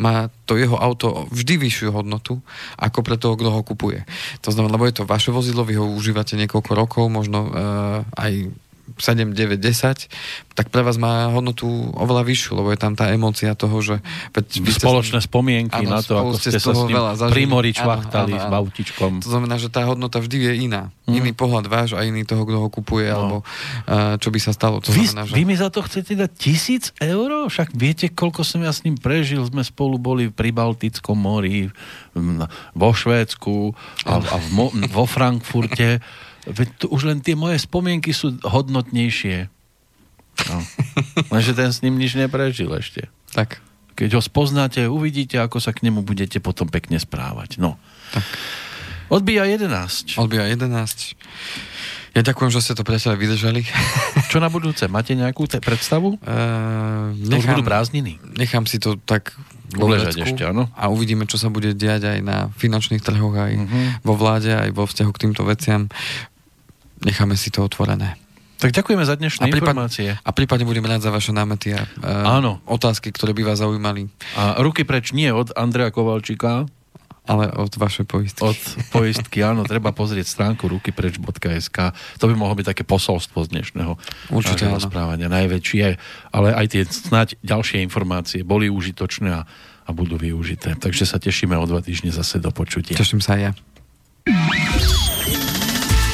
S1: má to jeho auto vždy vyššiu hodnotu ako pre toho, kto ho kupuje. To znamená, lebo je to vaše vozidlo, vy ho užívate niekoľko rokov, možno uh, aj 7, 9, 10, tak pre vás má hodnotu oveľa vyššiu, lebo je tam tá emócia toho, že...
S2: Spoločné ním, spomienky áno, na to, ako ste, sa s ním pri mori čvachtali s autičkom.
S1: To znamená, že tá hodnota vždy je iná. Mm. Iný pohľad váš a iný toho, kto ho kupuje, no. alebo uh, čo by sa stalo. To
S2: vy, znamená, že... vy mi za to chcete dať tisíc eur? Však viete, koľko som ja s ním prežil. Sme spolu boli pri Baltickom mori, vo Švédsku a, a v, vo Frankfurte. Veď to už len tie moje spomienky sú hodnotnejšie. No. Lenže ten s ním nič neprežil ešte.
S1: Tak.
S2: Keď ho spoznáte, uvidíte, ako sa k nemu budete potom pekne správať. No. Tak. Odbíja 11.
S1: Odbíja 11. Ja ďakujem, že ste to priateľe vydržali.
S2: Čo na budúce? Máte nejakú te- predstavu? Uh, nechám, budú prázdniny.
S1: Nechám si to tak
S2: uležať ešte, áno.
S1: A uvidíme, čo sa bude diať aj na finančných trhoch, aj uh-huh. vo vláde, aj vo vzťahu k týmto veciam. Necháme si to otvorené.
S2: Tak ďakujeme za dnešné a prípad, informácie.
S1: A prípadne budeme rád za vaše námety a uh, Áno. otázky, ktoré by vás zaujímali.
S2: A ruky preč nie od Andrea Kovalčíka,
S1: ale od vašej poistky.
S2: Od poistky, áno, treba pozrieť stránku rukypreč.sk. To by mohlo byť také posolstvo z dnešného
S1: Určite,
S2: rozprávania. Najväčšie, ale aj tie snáď ďalšie informácie boli užitočné a, a budú využité. Takže sa tešíme o dva týždne zase do počutia.
S1: Teším sa aj ja.